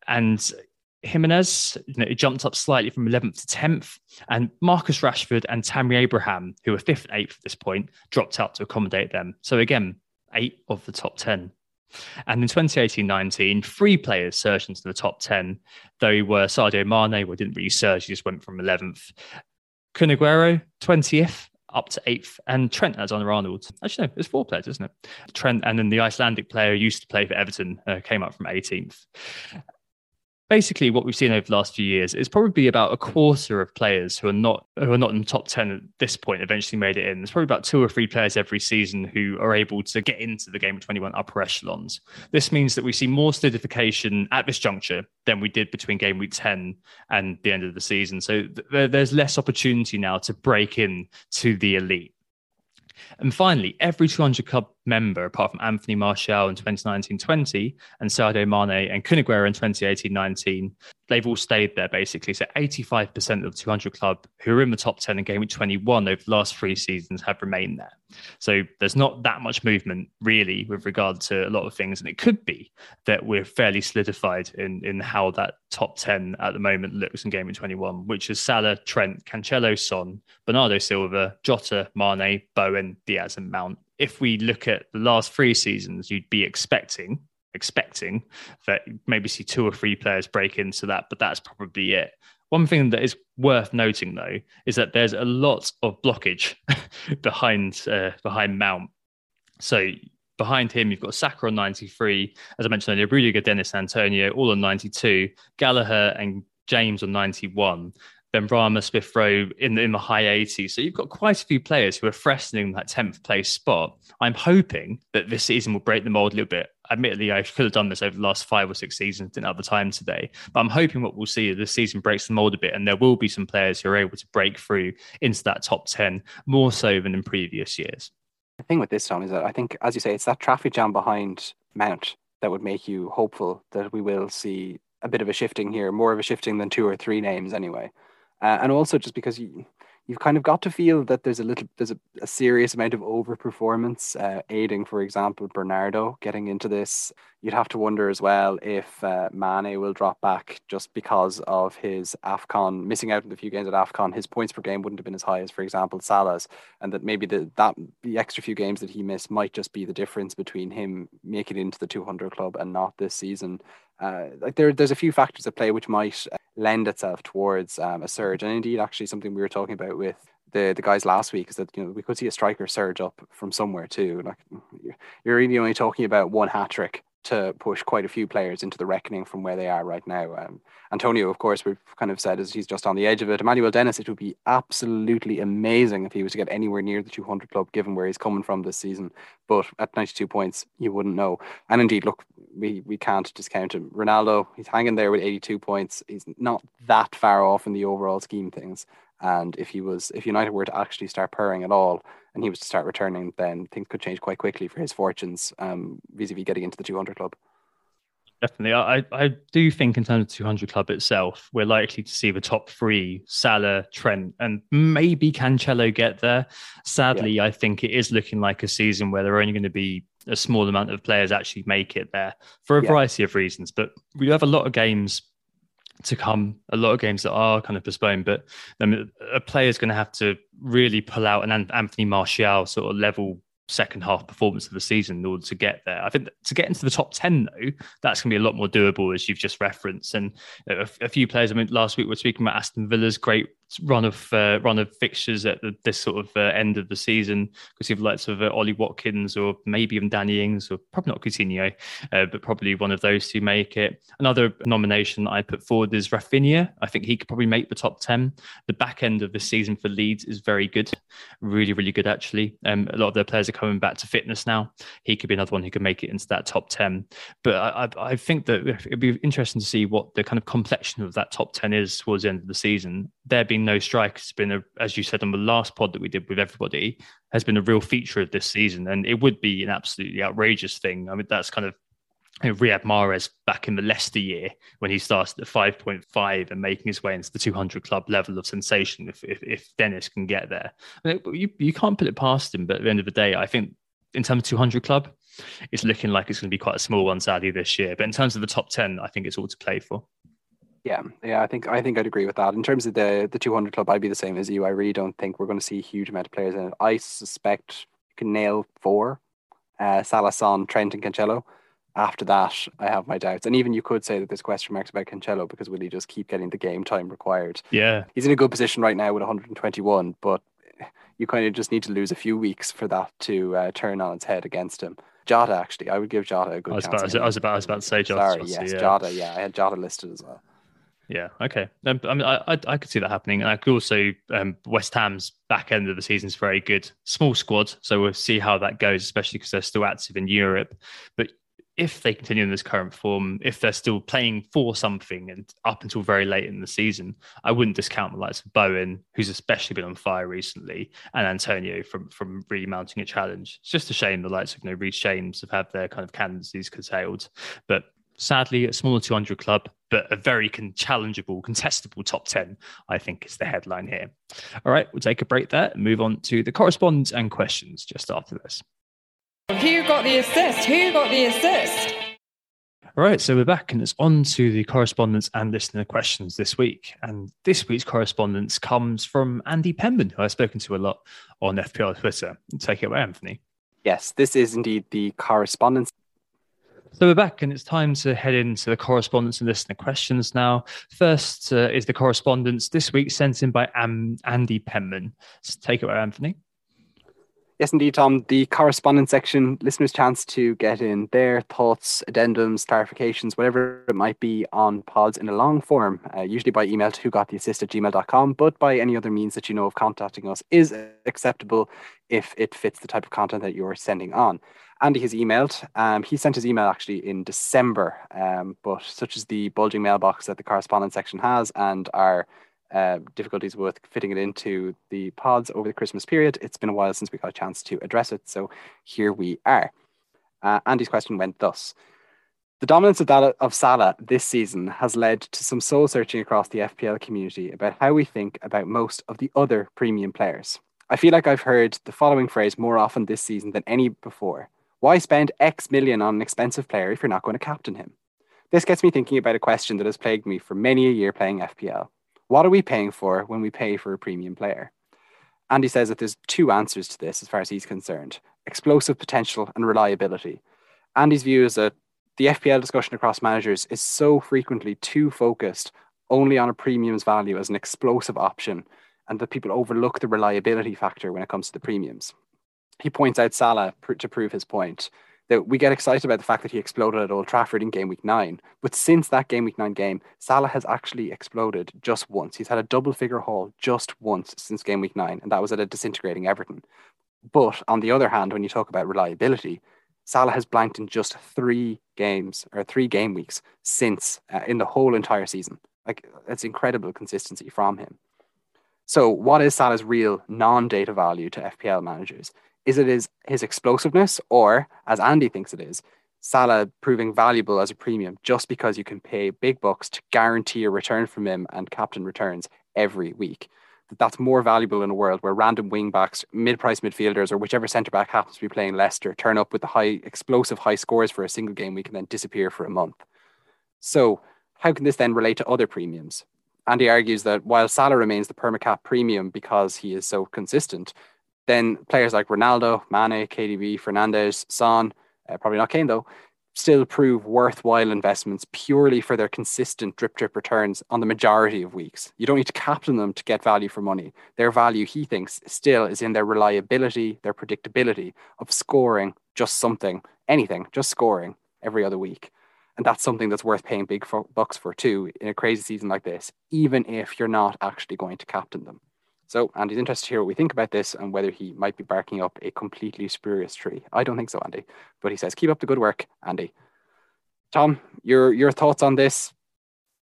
And Jimenez you know, jumped up slightly from 11th to 10th, and Marcus Rashford and Tammy Abraham, who were fifth and eighth at this point, dropped out to accommodate them. So again, eight of the top 10. And in 2018-19, three players surged into the top 10, though were Sadio Mane, who didn't really surge, he just went from 11th. Kun 20th, up to eighth, and Trent Alexander-Arnold. Actually, no, it's four players, isn't it? Trent, and then the Icelandic player who used to play for Everton uh, came up from 18th basically what we've seen over the last few years is probably about a quarter of players who are not who are not in the top 10 at this point eventually made it in. There's probably about two or three players every season who are able to get into the game of 21 upper echelons. This means that we see more solidification at this juncture than we did between game week 10 and the end of the season. So th- there's less opportunity now to break in to the elite and finally, every 200 Club member, apart from Anthony Martial in 2019-20 and Sadio Mane and Kun in 2018-19, they've all stayed there basically. So 85% of the 200 Club who are in the top 10 in game week 21 over the last three seasons have remained there. So there's not that much movement really with regard to a lot of things. And it could be that we're fairly solidified in, in how that top 10 at the moment looks in game week 21, which is Salah, Trent, Cancelo, Son, Bernardo Silva, Jota, Mane, Bowen, Diaz, and Mount. If we look at the last three seasons, you'd be expecting expecting that maybe see two or three players break into that, but that's probably it. One thing that is worth noting, though, is that there's a lot of blockage behind uh, behind Mount. So behind him, you've got Saka on 93, as I mentioned earlier, Rudiger, Dennis Antonio, all on 92, Gallagher and James on 91. Benrahma, Smith Rowe in the, in the high 80s. So you've got quite a few players who are threatening that 10th place spot. I'm hoping that this season will break the mold a little bit. Admittedly, I could have done this over the last five or six seasons, didn't have the time today. But I'm hoping what we'll see is this season breaks the mold a bit and there will be some players who are able to break through into that top 10 more so than in previous years. The thing with this, Tom, is that I think, as you say, it's that traffic jam behind Mount that would make you hopeful that we will see a bit of a shifting here, more of a shifting than two or three names anyway uh, and also just because you you've kind of got to feel that there's a little there's a, a serious amount of overperformance uh, aiding for example bernardo getting into this. You'd have to wonder as well if uh, mane will drop back just because of his afcon missing out on the few games at afcon his points per game wouldn't have been as high as for example salah's and that maybe the that the extra few games that he missed might just be the difference between him making it into the 200 club and not this season. Uh, like there, there's a few factors at play which might lend itself towards um, a surge. And indeed, actually, something we were talking about with the the guys last week is that you know we could see a striker surge up from somewhere too. Like you're really only talking about one hat trick to push quite a few players into the reckoning from where they are right now. Um, Antonio, of course, we've kind of said is he's just on the edge of it. Emmanuel Dennis, it would be absolutely amazing if he was to get anywhere near the 200 club, given where he's coming from this season. But at 92 points, you wouldn't know. And indeed, look, we we can't discount him. Ronaldo, he's hanging there with 82 points. He's not that far off in the overall scheme things. And if he was, if United were to actually start purring at all, and he was to start returning, then things could change quite quickly for his fortunes, um, vis-a-vis getting into the 200 club. Definitely, I I do think in terms of 200 club itself, we're likely to see the top three: Salah, Trent, and maybe Cancelo get there. Sadly, yeah. I think it is looking like a season where there are only going to be a small amount of players actually make it there for a yeah. variety of reasons. But we have a lot of games to come, a lot of games that are kind of postponed, but um, a player is going to have to really pull out an Anthony Martial sort of level second half performance of the season in order to get there. I think to get into the top 10, though, that's going to be a lot more doable, as you've just referenced. And a, a few players, I mean, last week we are speaking about Aston Villa's great run of uh, run of fixtures at the, this sort of uh, end of the season because you have lots of uh, Ollie Watkins or maybe even Danny Ings or probably not Coutinho, uh, but probably one of those two make it. Another nomination I put forward is Raphinha. I think he could probably make the top ten. The back end of the season for Leeds is very good, really really good actually. Um, a lot of their players are coming back to fitness now. He could be another one who could make it into that top ten. But I, I, I think that it'd be interesting to see what the kind of complexion of that top ten is towards the end of the season. There being no strikers has been, a, as you said on the last pod that we did with everybody, has been a real feature of this season, and it would be an absolutely outrageous thing. I mean, that's kind of you know, Riyad Mahrez back in the Leicester year when he started at 5.5 and making his way into the 200 club level of sensation. If if, if Dennis can get there, I mean, you you can't put it past him. But at the end of the day, I think in terms of 200 club, it's looking like it's going to be quite a small one, sadly, this year. But in terms of the top 10, I think it's all to play for. Yeah, yeah, I think I think I'd agree with that. In terms of the the 200 club, I'd be the same as you. I really don't think we're going to see a huge amount of players in it. I suspect you can nail four: uh, Salah, Son, Trent, and Cancelo. After that, I have my doubts. And even you could say that there's question marks about Cancelo because will he just keep getting the game time required? Yeah, he's in a good position right now with 121, but you kind of just need to lose a few weeks for that to uh, turn on its head against him. Jota, actually, I would give Jota a good. I was, about, I was about, I was about to say Jota. Sorry, yes, yeah. Jota. Yeah, I had Jota listed as well. Yeah. Okay. Um, I mean, I, I, I could see that happening, and I could also um, West Ham's back end of the season is very good. Small squad, so we'll see how that goes, especially because they're still active in Europe. But if they continue in this current form, if they're still playing for something and up until very late in the season, I wouldn't discount the likes of Bowen, who's especially been on fire recently, and Antonio from from mounting a challenge. It's just a shame the likes of you know Reece James have had their kind of candidacies curtailed, but sadly, a smaller 200 club, but a very con- challengeable, contestable top 10, I think is the headline here. All right, we'll take a break there and move on to the correspondence and questions just after this. Who got the assist? Who got the assist? All right, so we're back and it's on to the correspondence and listener questions this week. And this week's correspondence comes from Andy Penman, who I've spoken to a lot on FPL Twitter. Take it away, Anthony. Yes, this is indeed the correspondence so we're back, and it's time to head into the correspondence and listener questions now. First uh, is the correspondence this week sent in by um, Andy Penman. Take it away, Anthony. Yes, indeed, Tom. The correspondence section, listeners' chance to get in their thoughts, addendums, clarifications, whatever it might be on pods in a long form, uh, usually by email to who got the assist at gmail.com, but by any other means that you know of contacting us is acceptable if it fits the type of content that you're sending on. Andy has emailed. Um, he sent his email actually in December, um, but such as the bulging mailbox that the correspondence section has and our uh, difficulties with fitting it into the pods over the Christmas period, it's been a while since we got a chance to address it. So here we are. Uh, Andy's question went thus. The dominance of, that, of Salah this season has led to some soul searching across the FPL community about how we think about most of the other premium players. I feel like I've heard the following phrase more often this season than any before why spend X million on an expensive player if you're not going to captain him? This gets me thinking about a question that has plagued me for many a year playing FPL. What are we paying for when we pay for a premium player? Andy says that there's two answers to this as far as he's concerned explosive potential and reliability. Andy's view is that the FPL discussion across managers is so frequently too focused only on a premium's value as an explosive option, and that people overlook the reliability factor when it comes to the premiums he points out Salah pr- to prove his point that we get excited about the fact that he exploded at Old Trafford in game week nine. But since that game week nine game, Salah has actually exploded just once. He's had a double figure haul just once since game week nine, and that was at a disintegrating Everton. But on the other hand, when you talk about reliability, Salah has blanked in just three games or three game weeks since uh, in the whole entire season. Like it's incredible consistency from him. So, what is Salah's real non data value to FPL managers? Is it his, his explosiveness, or as Andy thinks it is, Salah proving valuable as a premium just because you can pay big bucks to guarantee a return from him and captain returns every week? That that's more valuable in a world where random wing backs, mid-price midfielders, or whichever centre back happens to be playing Leicester turn up with the high explosive high scores for a single game week and then disappear for a month. So how can this then relate to other premiums? Andy argues that while Salah remains the permacap premium because he is so consistent, then players like Ronaldo, Mane, KDB, Fernandes, Son, uh, probably not Kane though, still prove worthwhile investments purely for their consistent drip drip returns on the majority of weeks. You don't need to captain them to get value for money. Their value, he thinks, still is in their reliability, their predictability of scoring just something, anything, just scoring every other week. And that's something that's worth paying big bucks for too in a crazy season like this, even if you're not actually going to captain them. So Andy's interested to hear what we think about this and whether he might be barking up a completely spurious tree. I don't think so, Andy. But he says, keep up the good work, Andy. Tom, your your thoughts on this?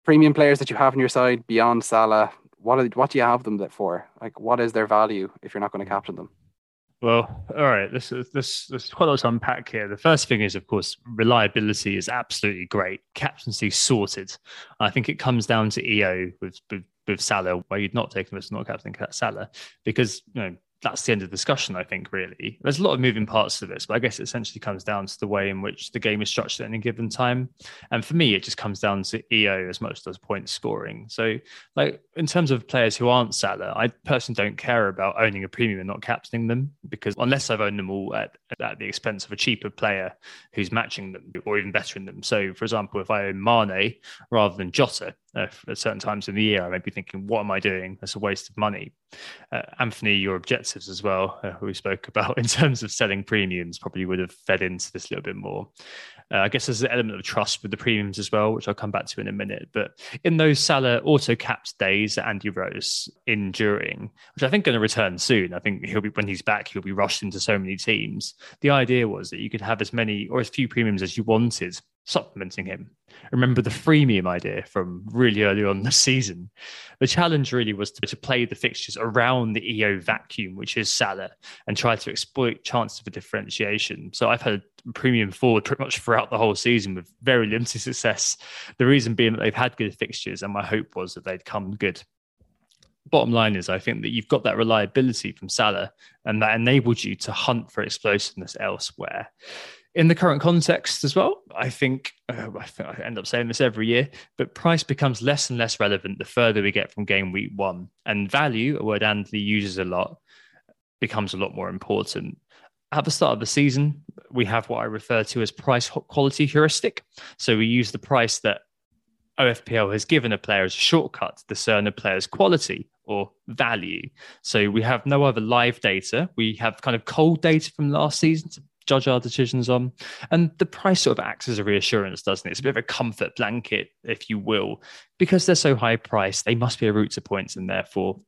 Premium players that you have on your side beyond Salah, what are, what do you have them for? Like, what is their value if you're not going to captain them? Well, all right. This is this there's quite a lot to unpack here. The first thing is, of course, reliability is absolutely great. Captaincy sorted. I think it comes down to EO with, with with Salah, where you'd not taken this not captain Salah, because you know that's the end of the discussion, I think, really. There's a lot of moving parts to this, but I guess it essentially comes down to the way in which the game is structured at any given time. And for me, it just comes down to EO as much as point scoring. So, like, in terms of players who aren't Salah, I personally don't care about owning a premium and not captaining them because unless I've owned them all at, at the expense of a cheaper player who's matching them or even better in them. So, for example, if I own Mane rather than Jota, uh, at certain times in the year, I may be thinking, what am I doing? That's a waste of money. Uh, Anthony, your objectives as well, uh, we spoke about in terms of selling premiums, probably would have fed into this a little bit more. Uh, I guess there's an element of trust with the premiums as well, which I'll come back to in a minute. But in those Salah auto capped days that Andy Rose enduring, which I think going to return soon. I think he'll be when he's back, he'll be rushed into so many teams. The idea was that you could have as many or as few premiums as you wanted supplementing him. Remember the freemium idea from really early on the season. The challenge really was to, to, play the fixtures around the EO vacuum, which is Salah, and try to exploit chances for differentiation. So I've had a premium forward pretty much throughout the whole season with very limited success. The reason being that they've had good fixtures, and my hope was that they'd come good bottom line is I think that you've got that reliability from Salah and that enabled you to hunt for explosiveness elsewhere in the current context as well, I think, uh, I end up saying this every year, but price becomes less and less relevant the further we get from game week one. And value, a word Andy uses a lot, becomes a lot more important. At the start of the season, we have what I refer to as price quality heuristic. So we use the price that OFPL has given a player as a shortcut to discern a player's quality or value. So we have no other live data. We have kind of cold data from last season to judge our decisions on. And the price sort of acts as a reassurance, doesn't it? It's a bit of a comfort blanket, if you will. Because they're so high priced, they must be a route to points and therefore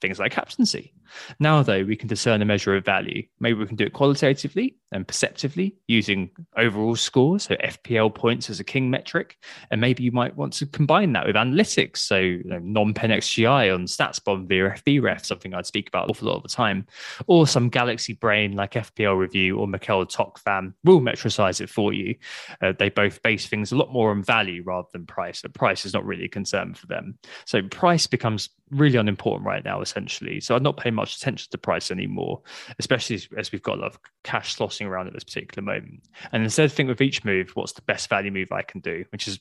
things like captaincy. Now, though, we can discern a measure of value. Maybe we can do it qualitatively and perceptively using overall scores, so FPL points as a king metric. And maybe you might want to combine that with analytics, so you know, non-pen XGI on StatsBomb via FBref, something I'd speak about an awful lot of the time, or some Galaxy Brain like FPL Review or Mikkel Tokvam will metricize it for you. Uh, they both base things a lot more on value rather than price, but price is not really a concern for them. So price becomes really unimportant right now, essentially. So I'm not paying much attention to price anymore, especially as, as we've got a lot of cash slossing around at this particular moment. And instead, think with each move, what's the best value move I can do, which is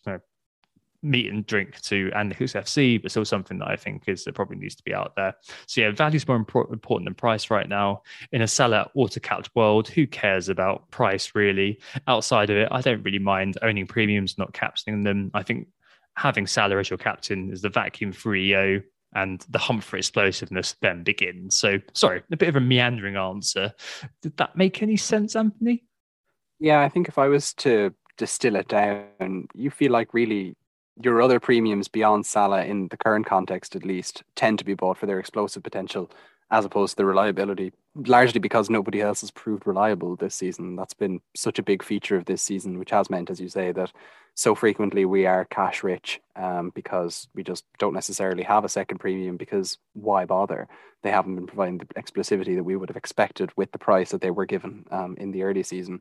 meat and drink to and who's FC, but still something that I think is that probably needs to be out there. So yeah, value is more important than price right now in a Salah auto capped world. Who cares about price really? Outside of it, I don't really mind owning premiums, not captaining them. I think having Salah as your captain is the vacuum free EO and the hunt for explosiveness then begins. So, sorry, a bit of a meandering answer. Did that make any sense, Anthony? Yeah, I think if I was to distill it down, you feel like really your other premiums beyond Salah, in the current context at least, tend to be bought for their explosive potential as opposed to the reliability, largely because nobody else has proved reliable this season. That's been such a big feature of this season, which has meant, as you say, that so frequently we are cash rich um, because we just don't necessarily have a second premium because why bother? They haven't been providing the explosivity that we would have expected with the price that they were given um, in the early season.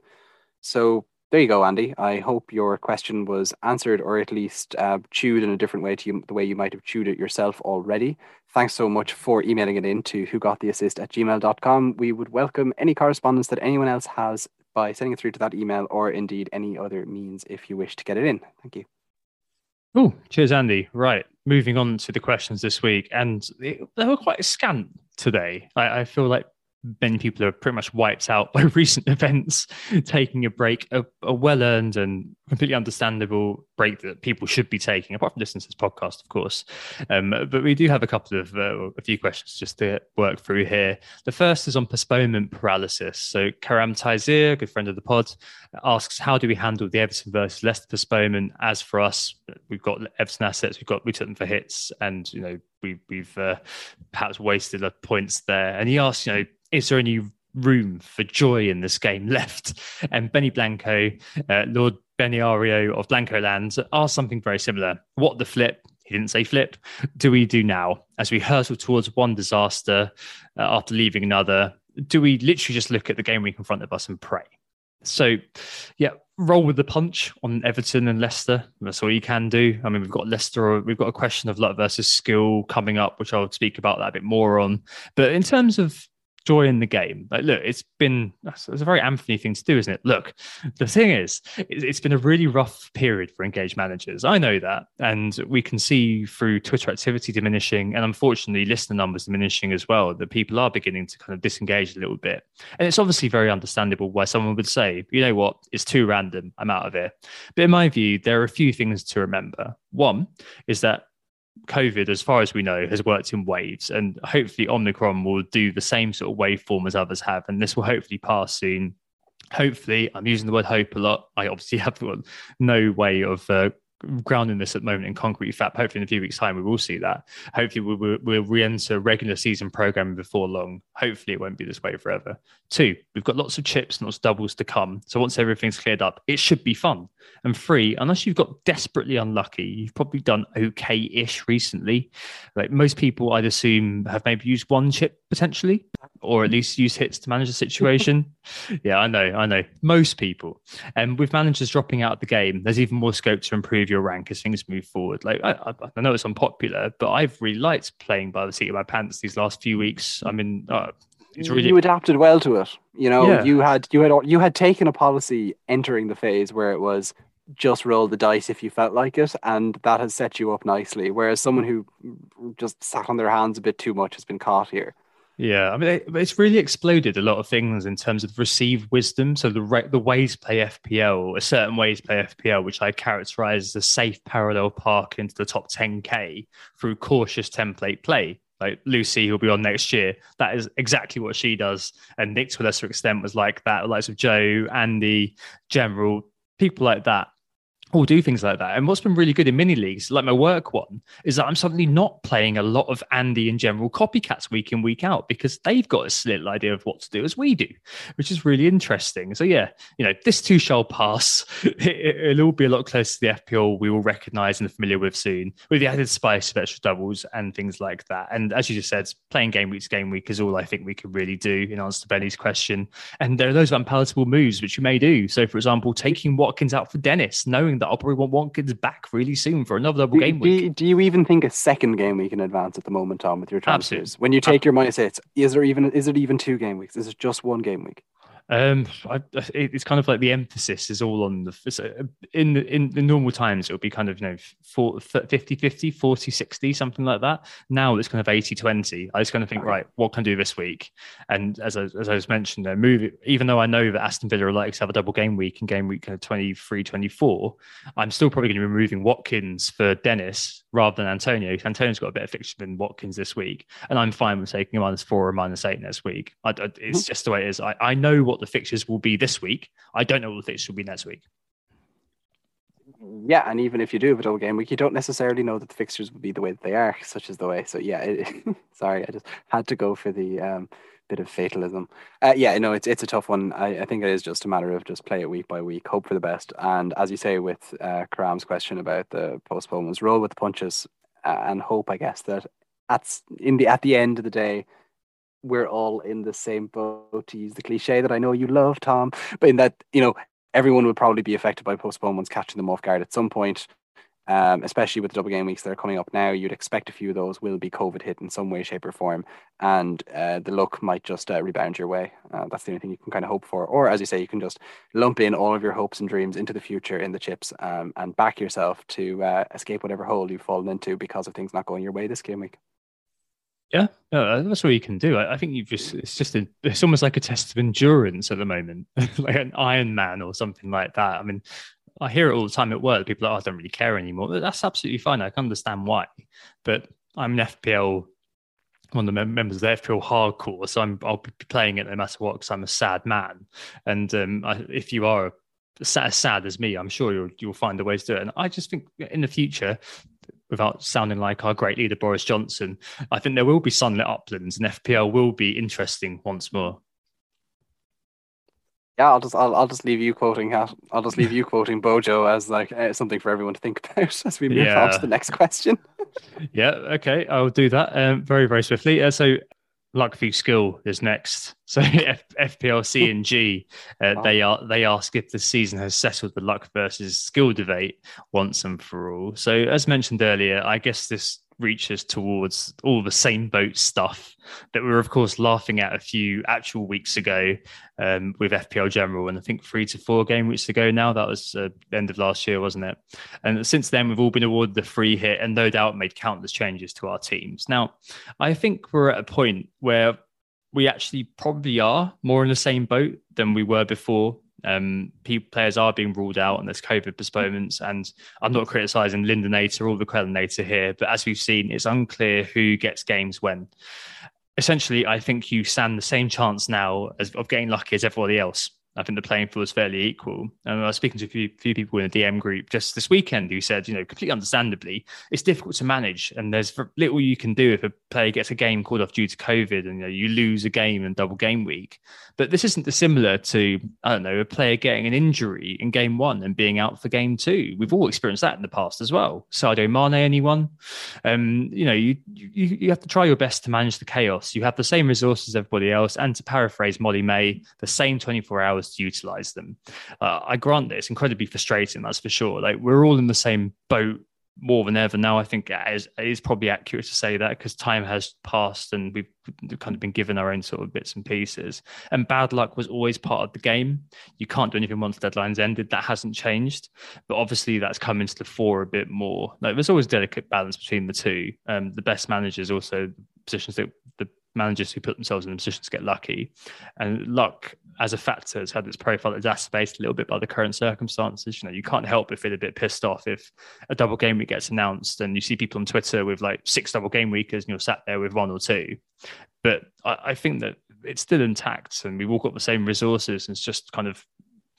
So there you go, Andy. I hope your question was answered or at least uh, chewed in a different way to you, the way you might have chewed it yourself already. Thanks so much for emailing it in to who got the assist at gmail.com. We would welcome any correspondence that anyone else has by sending it through to that email or indeed any other means if you wish to get it in. Thank you. Oh, cheers, Andy. Right. Moving on to the questions this week. And they, they were quite scant today. I, I feel like many people are pretty much wiped out by recent events, taking a break, a, a well earned and completely understandable break that people should be taking, apart from listening to this podcast, of course. Um, but we do have a couple of uh, a few questions just to work through here. The first is on postponement paralysis. So Karam Taizir, good friend of the pod, asks, "How do we handle the Everton versus Leicester postponement?" As for us, we've got Everton assets, we've got we took them for hits, and you know we, we've uh, perhaps wasted the points there. And he asks, you know is there any room for joy in this game left? And Benny Blanco, uh, Lord Beniario of Blanco Lands, asked something very similar. What the flip? He didn't say flip. Do we do now as we hurtle towards one disaster uh, after leaving another? Do we literally just look at the game week in front of us and pray? So, yeah, roll with the punch on Everton and Leicester. That's all you can do. I mean, we've got Leicester, we've got a question of luck versus skill coming up, which I'll speak about that a bit more on. But in terms of in the game. Like, look, it's been it's a very Anthony thing to do, isn't it? Look, the thing is, it's been a really rough period for engaged managers. I know that, and we can see through Twitter activity diminishing, and unfortunately, listener numbers diminishing as well. That people are beginning to kind of disengage a little bit, and it's obviously very understandable why someone would say, you know what, it's too random, I'm out of here. But in my view, there are a few things to remember. One is that COVID, as far as we know, has worked in waves, and hopefully Omicron will do the same sort of waveform as others have, and this will hopefully pass soon. Hopefully, I'm using the word hope a lot. I obviously have no way of uh, grounding this at the moment in concrete fact. Hopefully, in a few weeks' time, we will see that. Hopefully, we'll, we'll, we'll re enter regular season programming before long. Hopefully, it won't be this way forever. Two, we've got lots of chips and lots of doubles to come. So, once everything's cleared up, it should be fun. And three, unless you've got desperately unlucky, you've probably done okay ish recently. Like most people, I'd assume, have maybe used one chip potentially, or at least use hits to manage the situation. yeah, I know, I know. Most people. And with managers dropping out of the game, there's even more scope to improve your rank as things move forward. Like, I, I know it's unpopular, but I've really liked playing by the seat of my pants these last few weeks. I mean, uh, it's really you adapted well to it. You know, yeah. you had you had you had taken a policy entering the phase where it was just roll the dice if you felt like it, and that has set you up nicely. Whereas someone who just sat on their hands a bit too much has been caught here. Yeah, I mean, it's really exploded a lot of things in terms of received wisdom. So the the ways play FPL, a certain ways play FPL, which I characterize as a safe parallel park into the top 10k through cautious template play like Lucy, who'll be on next year. That is exactly what she does. And Nick, to a lesser extent, was like that. The Likes of Joe, Andy, General, people like that all do things like that. And what's been really good in mini leagues, like my work one, is that I'm suddenly not playing a lot of Andy and general copycats week in, week out because they've got a little idea of what to do as we do, which is really interesting. So, yeah, you know, this too shall pass. It, will all be a lot closer to the FPL we will recognize and are familiar with soon, with the added spice of extra doubles and things like that. And as you just said, playing game week to game week is all I think we can really do in answer to Benny's question. And there are those unpalatable moves which you may do. So, for example, taking Watkins out for Dennis, knowing that I'll probably want Watkins back really soon for another double do, game week. Do, do, you even think a second game week in advance at the moment, Tom, with your transfers? Absolutely. When you take your minus eights, is there even is it even two game weeks? Is it just one game week? Um, I, it's kind of like the emphasis is all on the in the, in the normal times it would be kind of you know 50 50 40 60 something like that. Now it's kind of 80 20 I just kind of think right. what can I do this week? And as I, as I was mentioned uh, move it, even though I know that Aston Villa likes to have a double game week and game week kind of 23 24 I'm still probably going to be removing Watkins for Dennis rather than Antonio Antonio's got a better fixture than Watkins this week and I'm fine with taking a minus four or minus eight next week I, I, it's mm-hmm. just the way it is I, I know what the fixtures will be this week. I don't know what the fixtures will be next week. Yeah, and even if you do have a double game week, you don't necessarily know that the fixtures will be the way that they are, such as the way. So yeah, it, sorry, I just had to go for the um, bit of fatalism. Uh, yeah, no, it's it's a tough one. I, I, think it is just a matter of just play it week by week, hope for the best, and as you say with uh, Karam's question about the postponements, roll with the punches and hope, I guess that at in the at the end of the day, we're all in the same boat to use the cliche that I know you love, Tom, but in that, you know, everyone would probably be affected by postponements catching them off guard at some point. Um, especially with the double game weeks that are coming up now, you'd expect a few of those will be COVID hit in some way, shape, or form, and uh, the luck might just uh, rebound your way. Uh, that's the only thing you can kind of hope for. Or, as you say, you can just lump in all of your hopes and dreams into the future in the chips um, and back yourself to uh, escape whatever hole you've fallen into because of things not going your way this game week. Yeah, no, that's all you can do. I, I think you've just, it's just, a, it's almost like a test of endurance at the moment, like an Iron Man or something like that. I mean, I hear it all the time at work. People are, like, oh, I don't really care anymore. That's absolutely fine. I can understand why. But I'm an FPL, one of the members of the FPL hardcore. So I'm, I'll be playing it no matter what because I'm a sad man. And um, I, if you are as sad as me, I'm sure you'll, you'll find a way to do it. And I just think in the future, without sounding like our great leader Boris Johnson, I think there will be sunlit uplands and FPL will be interesting once more. Yeah, I'll just I'll, I'll just leave you quoting I'll just leave you quoting Bojo as like uh, something for everyone to think about as we move yeah. on to the next question. yeah, okay, I'll do that um, very very swiftly. Uh, so Luck v Skill is next. So F- FPL and G, uh, wow. they are they ask if the season has settled the Luck versus Skill debate once and for all. So as mentioned earlier, I guess this reaches towards all the same boat stuff that we were, of course, laughing at a few actual weeks ago um, with FPL General, and I think three to four game weeks ago now. That was uh, the end of last year, wasn't it? And since then, we've all been awarded the free hit, and no doubt made countless changes to our teams. Now, I think we're at a point where we actually probably are more in the same boat than we were before um, people, players are being ruled out, and there's COVID postponements. And I'm not criticizing Lindonator or the Quellinator here, but as we've seen, it's unclear who gets games when. Essentially, I think you stand the same chance now as, of getting lucky as everybody else. I think the playing field is fairly equal. And I was speaking to a few, few people in a DM group just this weekend who said, you know, completely understandably, it's difficult to manage, and there's little you can do if a player gets a game called off due to COVID, and you, know, you lose a game in double game week. But this isn't dissimilar to I don't know a player getting an injury in game one and being out for game two. We've all experienced that in the past as well. Sadio Mane, anyone? Um, you know, you, you you have to try your best to manage the chaos. You have the same resources as everybody else, and to paraphrase Molly-Mae, the same 24 hours to utilize them. Uh, I grant that it's incredibly frustrating, that's for sure. Like we're all in the same boat more than ever now. I think it is, it is probably accurate to say that because time has passed and we've kind of been given our own sort of bits and pieces. And bad luck was always part of the game. You can't do anything once deadlines ended. That hasn't changed, but obviously that's come into the fore a bit more. Like there's always delicate balance between the two. Um, the best managers also positions that the managers who put themselves in the position to get lucky. And luck as a factor has had its profile exacerbated a little bit by the current circumstances. You know, you can't help but feel a bit pissed off if a double game week gets announced and you see people on Twitter with like six double game weekers and you're sat there with one or two. But I, I think that it's still intact and we've all got the same resources. And it's just kind of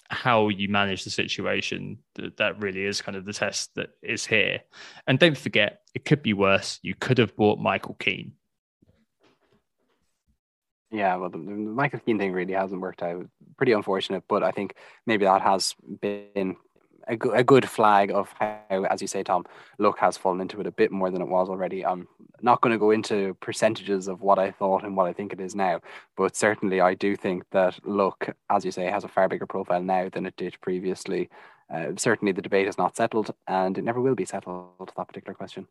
how you manage the situation that, that really is kind of the test that is here. And don't forget, it could be worse. You could have bought Michael Keane yeah, well, the, the Michael Keane thing really hasn't worked out. Pretty unfortunate, but I think maybe that has been a, go- a good flag of how, as you say, Tom, luck has fallen into it a bit more than it was already. I'm not going to go into percentages of what I thought and what I think it is now, but certainly I do think that luck, as you say, has a far bigger profile now than it did previously. Uh, certainly, the debate is not settled, and it never will be settled. That particular question.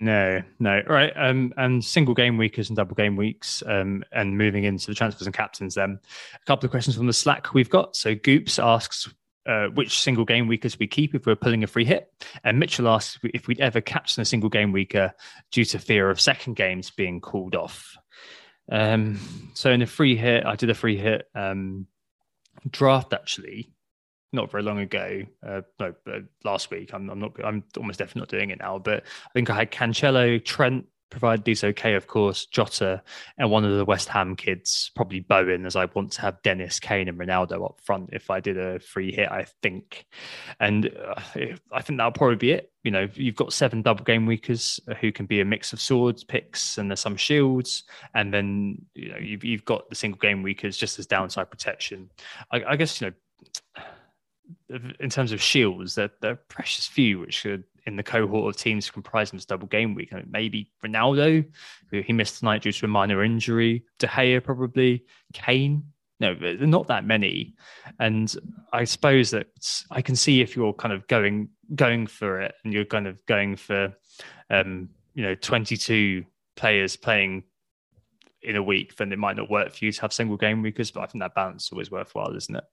No, no. Right. Um, and single game weekers and double game weeks, um, and moving into the transfers and captains. Then, a couple of questions from the Slack we've got. So Goops asks uh, which single game weekers we keep if we're pulling a free hit, and Mitchell asks if we'd ever captain a single game weeker due to fear of second games being called off. Um, so in a free hit, I did a free hit um, draft actually not very long ago. Uh, no, uh, last week. I'm, I'm, not. I'm almost definitely not doing it now. But I think I had Cancelo, Trent, provided these okay, of course, Jota, and one of the West Ham kids, probably Bowen, as I want to have Dennis, Kane, and Ronaldo up front if I did a free hit. I think, and uh, I think that'll probably be it. You know, you've got seven double game weekers who can be a mix of swords, picks, and there's some shields, and then you know you've, you've got the single game weekers just as downside protection. I, I guess you know in terms of shields, they're, they're precious few, which should in the cohort of teams comprising this double game week. I mean, maybe Ronaldo, who he missed tonight due to a minor injury. De Gea probably, Kane. No, not that many. And I suppose that I can see if you're kind of going going for it and you're kind of going for, um, you know, 22 players playing in a week, then it might not work for you to have single game weekers. But I think that balance is always worthwhile, isn't it?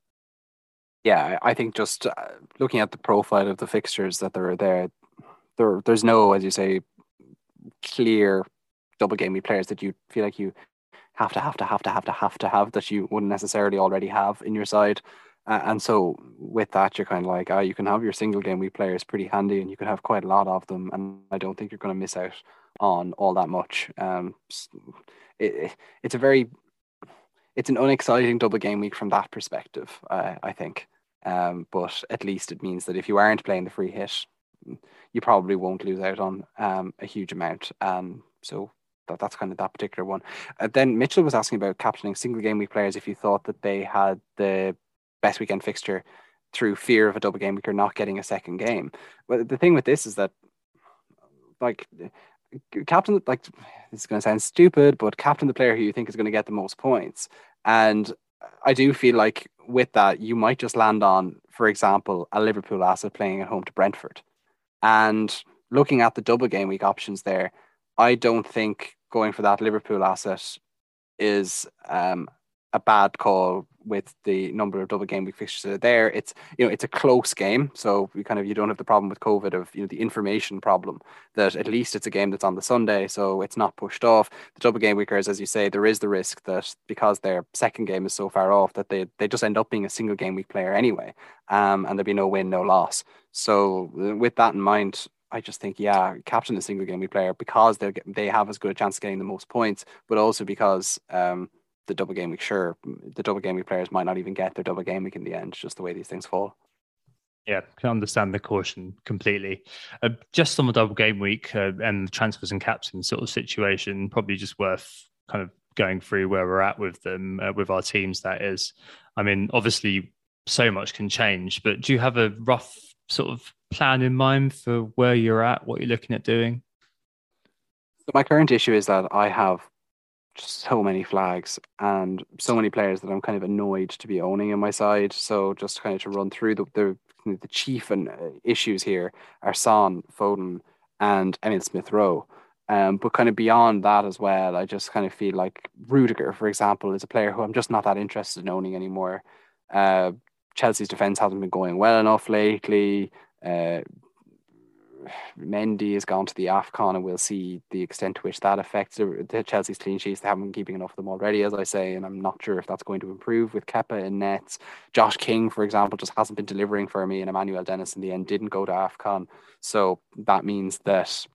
Yeah, I think just uh, looking at the profile of the fixtures that are there, there there's no, as you say, clear double game week players that you feel like you have to have to have to have to have to have that you wouldn't necessarily already have in your side. Uh, and so with that, you're kind of like, oh, you can have your single game week players pretty handy, and you can have quite a lot of them. And I don't think you're going to miss out on all that much. Um, it, it's a very, it's an unexciting double game week from that perspective. Uh, I think, um, but at least it means that if you aren't playing the free hit, you probably won't lose out on um, a huge amount. Um, so that, that's kind of that particular one. Uh, then Mitchell was asking about captaining single game week players if you thought that they had the best weekend fixture through fear of a double game week or not getting a second game. But the thing with this is that, like, captain, like, this is going to sound stupid, but captain the player who you think is going to get the most points. And I do feel like with that, you might just land on, for example, a Liverpool asset playing at home to Brentford. And looking at the double game week options there, I don't think going for that Liverpool asset is um, a bad call with the number of double game week fixtures that are there. It's you know it's a close game, so you kind of you don't have the problem with COVID of you know the information problem that at least it's a game that's on the Sunday, so it's not pushed off. The double game weekers, as you say, there is the risk that because their second game is so far off that they they just end up being a single game week player anyway, um, and there'd be no win, no loss. So with that in mind, I just think, yeah, captain a single game week player because they they have as good a chance of getting the most points, but also because um, the double game week, sure, the double game week players might not even get their double game week in the end, just the way these things fall. Yeah, can understand the caution completely. Uh, just on the double game week uh, and the transfers and captain sort of situation, probably just worth kind of going through where we're at with them, uh, with our teams. That is, I mean, obviously, so much can change, but do you have a rough sort of plan in mind for where you're at, what you're looking at doing? So my current issue is that I have so many flags and so many players that I'm kind of annoyed to be owning in my side. So just kind of to run through the the, the chief and uh, issues here are Son, Foden, and Emile Smith Rowe. Um, but kind of beyond that as well, I just kind of feel like Rudiger, for example, is a player who I'm just not that interested in owning anymore. Uh, Chelsea's defense hasn't been going well enough lately. Uh, Mendy has gone to the AFCON and we'll see the extent to which that affects the Chelsea's clean sheets. They haven't been keeping enough of them already, as I say, and I'm not sure if that's going to improve with Kepa in nets. Josh King, for example, just hasn't been delivering for me, and Emmanuel Dennis in the end didn't go to AFCON. So that means that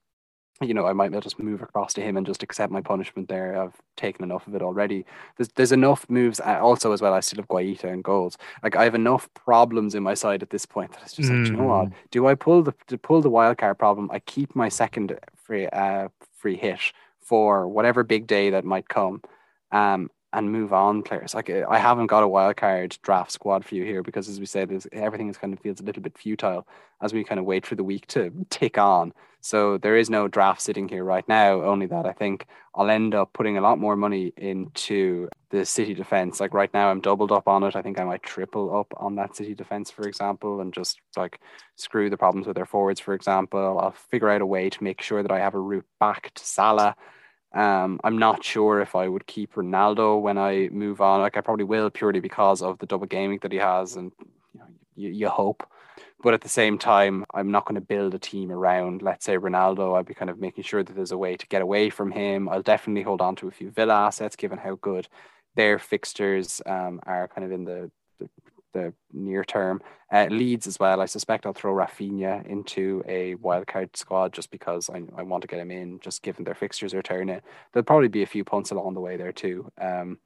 you know, I might just move across to him and just accept my punishment there. I've taken enough of it already. There's there's enough moves uh, also as well. I still have Guaita and goals. Like I have enough problems in my side at this point that it's just mm. like, you know what? Mm. Do I pull the to pull the wild card problem? I keep my second free uh free hit for whatever big day that might come. Um, and move on players. Like I haven't got a wild card draft squad for you here because, as we said, everything is kind of feels a little bit futile as we kind of wait for the week to tick on. So there is no draft sitting here right now. Only that I think I'll end up putting a lot more money into the city defense. Like right now, I'm doubled up on it. I think I might triple up on that city defense, for example, and just like screw the problems with their forwards, for example. I'll figure out a way to make sure that I have a route back to Salah um, I'm not sure if I would keep Ronaldo when I move on. Like I probably will purely because of the double gaming that he has, and you, know, you, you hope. But at the same time, I'm not going to build a team around, let's say Ronaldo. I'll be kind of making sure that there's a way to get away from him. I'll definitely hold on to a few Villa assets, given how good their fixtures um, are kind of in the the near term. Uh, Leeds as well. I suspect I'll throw Raphinha into a wildcard squad just because I, I want to get him in, just given their fixtures are turning. There'll probably be a few punts along the way there too. Um,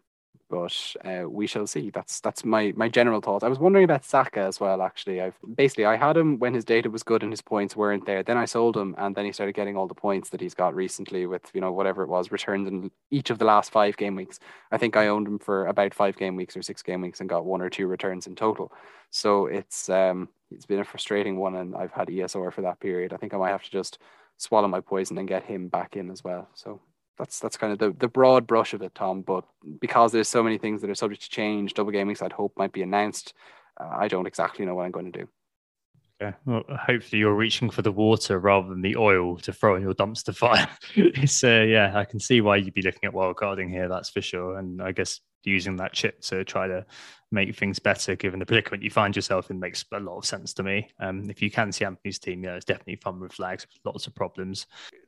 but uh, we shall see. That's that's my my general thoughts. I was wondering about Saka as well. Actually, I've basically I had him when his data was good and his points weren't there. Then I sold him, and then he started getting all the points that he's got recently with you know whatever it was returns in each of the last five game weeks. I think I owned him for about five game weeks or six game weeks and got one or two returns in total. So it's um it's been a frustrating one, and I've had ESR for that period. I think I might have to just swallow my poison and get him back in as well. So that's that's kind of the, the broad brush of it, Tom. But because there's so many things that are subject to change, double gaming I'd hope might be announced. Uh, I don't exactly know what I'm going to do. Yeah, well, hopefully you're reaching for the water rather than the oil to throw in your dumpster fire. it's uh, yeah, I can see why you'd be looking at wildcarding here. That's for sure, and I guess using that chip to try to make things better, given the predicament you find yourself in, makes a lot of sense to me. Um, if you can see Anthony's team, yeah, it's definitely fun with flags, lots of problems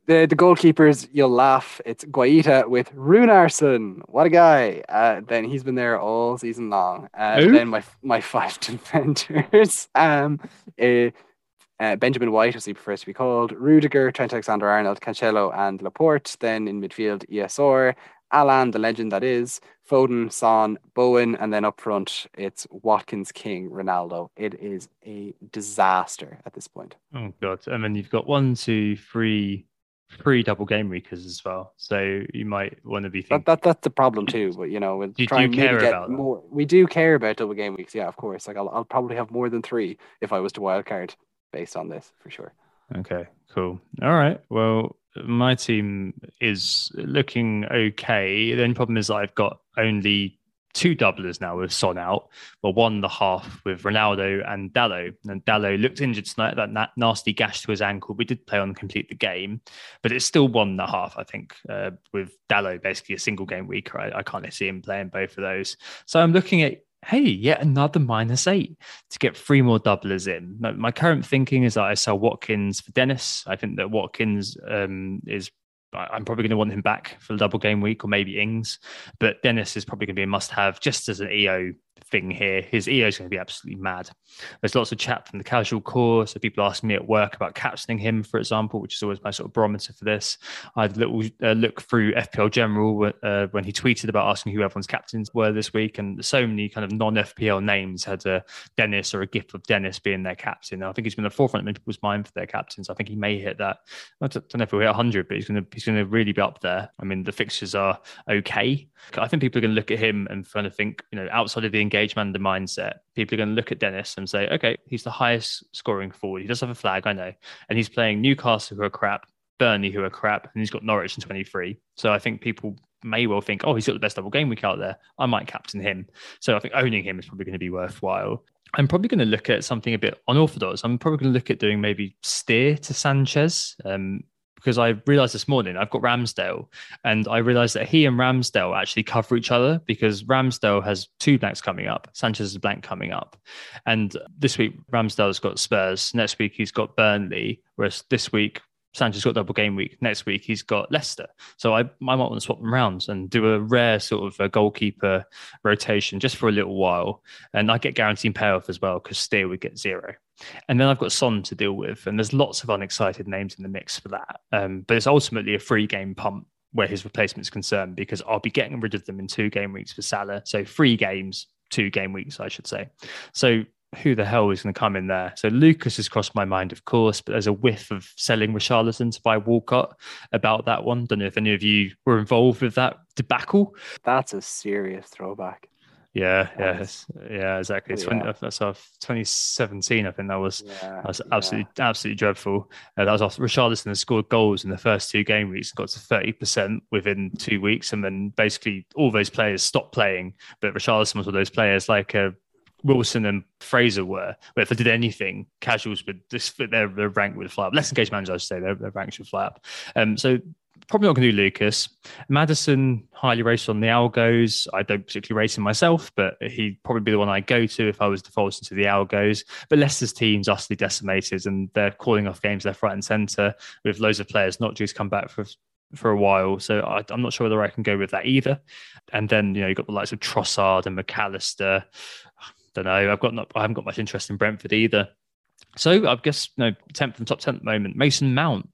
The the goalkeepers, you'll laugh. It's Guaita with Runarsson. What a guy! Uh, then he's been there all season long. Uh, then my my five defenders. Um, uh, uh, Benjamin White, as he prefers to be called, Rudiger, Trent Alexander Arnold, Cancelo, and Laporte. Then in midfield, ESR, Allan, the legend that is, Foden, Son, Bowen, and then up front it's Watkins, King, Ronaldo. It is a disaster at this point. Oh god! And then you've got one, two, three, three double game weekers as well. So you might want to be thinking that, that that's the problem too. But you know, we'll do, try do care get about more. We do care about double game weeks, yeah, of course. Like I'll, I'll probably have more than three if I was to wildcard based on this for sure. Okay, cool. All right. Well, my team is looking okay. The only problem is that I've got only two doublers now with Son out, but one and a half with Ronaldo and Dalot. And Dalot looked injured tonight, that na- nasty gash to his ankle. We did play on complete the game, but it's still one and a half, I think, uh, with Dalot basically a single game weaker. I, I can't see him playing both of those. So I'm looking at hey, yet another minus eight to get three more doublers in. My current thinking is that I sell Watkins for Dennis. I think that Watkins um, is I'm probably going to want him back for the double game week or maybe Ings, but Dennis is probably going to be a must have just as an EO thing here. His EO is going to be absolutely mad. There's lots of chat from the casual core. So people ask me at work about captaining him, for example, which is always my sort of barometer for this. I had a little uh, look through FPL General uh, when he tweeted about asking who everyone's captains were this week. And so many kind of non FPL names had a Dennis or a gift of Dennis being their captain. I think he's been the forefront of people's mind for their captains. I think he may hit that. I don't know if he'll hit 100, but he's going to he's going to really be up there. I mean, the fixtures are okay. I think people are going to look at him and kind of think, you know, outside of the engagement, and the mindset, people are going to look at Dennis and say, okay, he's the highest scoring forward. He does have a flag, I know. And he's playing Newcastle, who are crap, Burnley, who are crap, and he's got Norwich in 23. So I think people may well think, oh, he's got the best double game week out there. I might captain him. So I think owning him is probably going to be worthwhile. I'm probably going to look at something a bit unorthodox. I'm probably going to look at doing maybe steer to Sanchez. Um, because I realized this morning I've got Ramsdale, and I realized that he and Ramsdale actually cover each other because Ramsdale has two blanks coming up, Sanchez a blank coming up, and this week Ramsdale's got Spurs, next week he's got Burnley, whereas this week Sanchez got double game week. Next week he's got Leicester. So I, I might want to swap them around and do a rare sort of a goalkeeper rotation just for a little while. And I get guaranteed payoff as well because Steer would get zero. And then I've got Son to deal with, and there's lots of unexcited names in the mix for that. Um, but it's ultimately a free game pump where his replacement is concerned because I'll be getting rid of them in two game weeks for Salah. So three games, two game weeks, I should say. So who the hell is going to come in there? So Lucas has crossed my mind, of course, but there's a whiff of selling Richarlison to buy Walcott about that one. Don't know if any of you were involved with that debacle. That's a serious throwback. Yeah, yeah, yeah, exactly. Oh, 20, yeah. That's off 2017. I think that was yeah, that was absolutely yeah. absolutely dreadful. Uh, that was off. Richarlison had scored goals in the first two game weeks, got to 30 percent within two weeks, and then basically all those players stopped playing. But Richarlison was one of those players like uh, Wilson and Fraser were, but if they did anything, casuals would this their, their rank would fly up. Less engaged managers, I should say, their, their rank should fly up. Um, so probably not going to do Lucas. Maddison highly rated on the algos. I don't particularly rate him myself, but he'd probably be the one I go to if I was defaulting to the algos. But Leicester's team's utterly decimated, and they're calling off games left, right, and centre with loads of players not due to come back for for a while. So I, am not sure whether I can go with that either. And then you know you've got the likes of Trossard and Mac Allister don't know. I've got not, I haven't got much interest in Brentford either. So I guess you know, tenth from top ten at the moment. Mason Mount,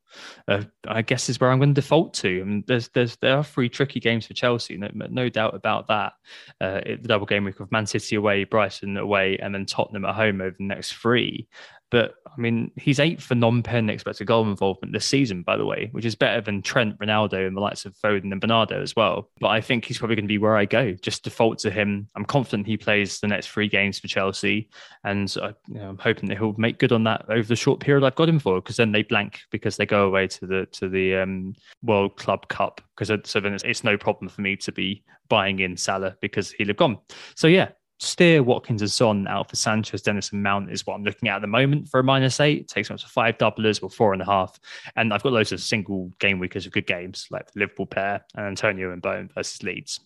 uh, I guess, is where I'm going to default to. I mean, there's there's there are three tricky games for Chelsea, no, no doubt about that. Uh, the double game week of Man City away, Brighton away, and then Tottenham at home over the next three. But I mean, he's eighth for non-pen expected goal involvement this season, by the way, which is better than Trent, Ronaldo, and the likes of Foden and Bernardo as well. But I think he's probably going to be where I go. Just default to him. I'm confident he plays the next three games for Chelsea, and I, you know, I'm hoping that he'll make good on that over the short period I've got him for. Because then they blank because they go away to the to the um, World Club Cup. Because so then it's, it's no problem for me to be buying in Salah because he'll have gone. So yeah, Steer, Watkins, and Son out for Sanchez, Dennis, and Mount is what I'm looking at at the moment for a minus eight. It takes me up to five doublers or four and a half. And I've got loads of single game weekers of good games like the Liverpool pair and Antonio and Bowen versus Leeds.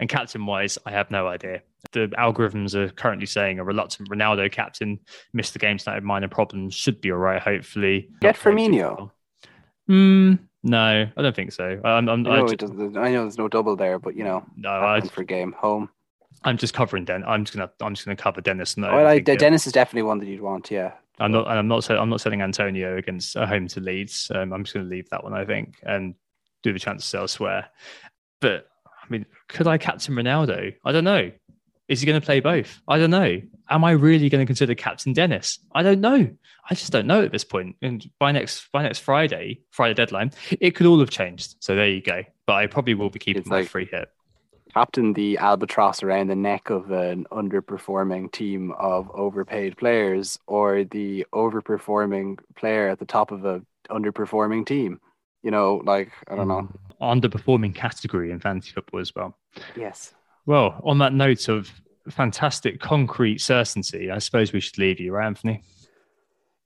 And captain wise, I have no idea. The algorithms are currently saying a reluctant Ronaldo captain missed the game tonight with minor problems, should be all right, hopefully. Get Firmino. Hmm. No, I don't think so. I'm, I'm, I know, I, it I know there's no double there, but you know, no, I, for game home. I'm just covering Den. I'm just gonna I'm just gonna cover Dennis. No, well, I, Dennis is definitely one that you'd want. Yeah, I'm not. I'm not. I'm not setting Antonio against a home to Leeds. Um, I'm just going to leave that one, I think, and do the chances elsewhere. But I mean, could I captain Ronaldo? I don't know. Is he going to play both? I don't know. Am I really going to consider captain Dennis? I don't know. I just don't know at this point. And by next by next Friday, Friday deadline, it could all have changed. So there you go. But I probably will be keeping it's my like, free hit captain the albatross around the neck of an underperforming team of overpaid players or the overperforming player at the top of a underperforming team? You know like i don't know. Mm. Underperforming category in fantasy football as well. Yes. Well on that note of fantastic concrete certainty i suppose we should leave you right anthony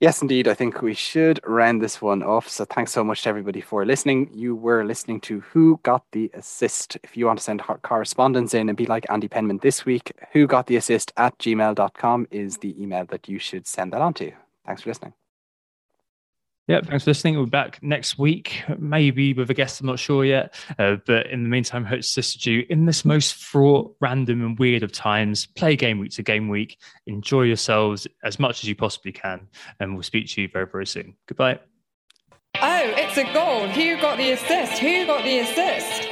Yes, indeed. I think we should round this one off. So thanks so much to everybody for listening. You were listening to Who Got the Assist. If you want to send correspondence in and be like Andy Penman this week, who got the assist at gmail.com is the email that you should send that on to. Thanks for listening. Yeah, thanks for listening. We'll be back next week, maybe with a guest. I'm not sure yet. Uh, but in the meantime, hope to assist you in this most fraught, random, and weird of times. Play game week to game week. Enjoy yourselves as much as you possibly can. And we'll speak to you very, very soon. Goodbye. Oh, it's a goal. Who got the assist? Who got the assist?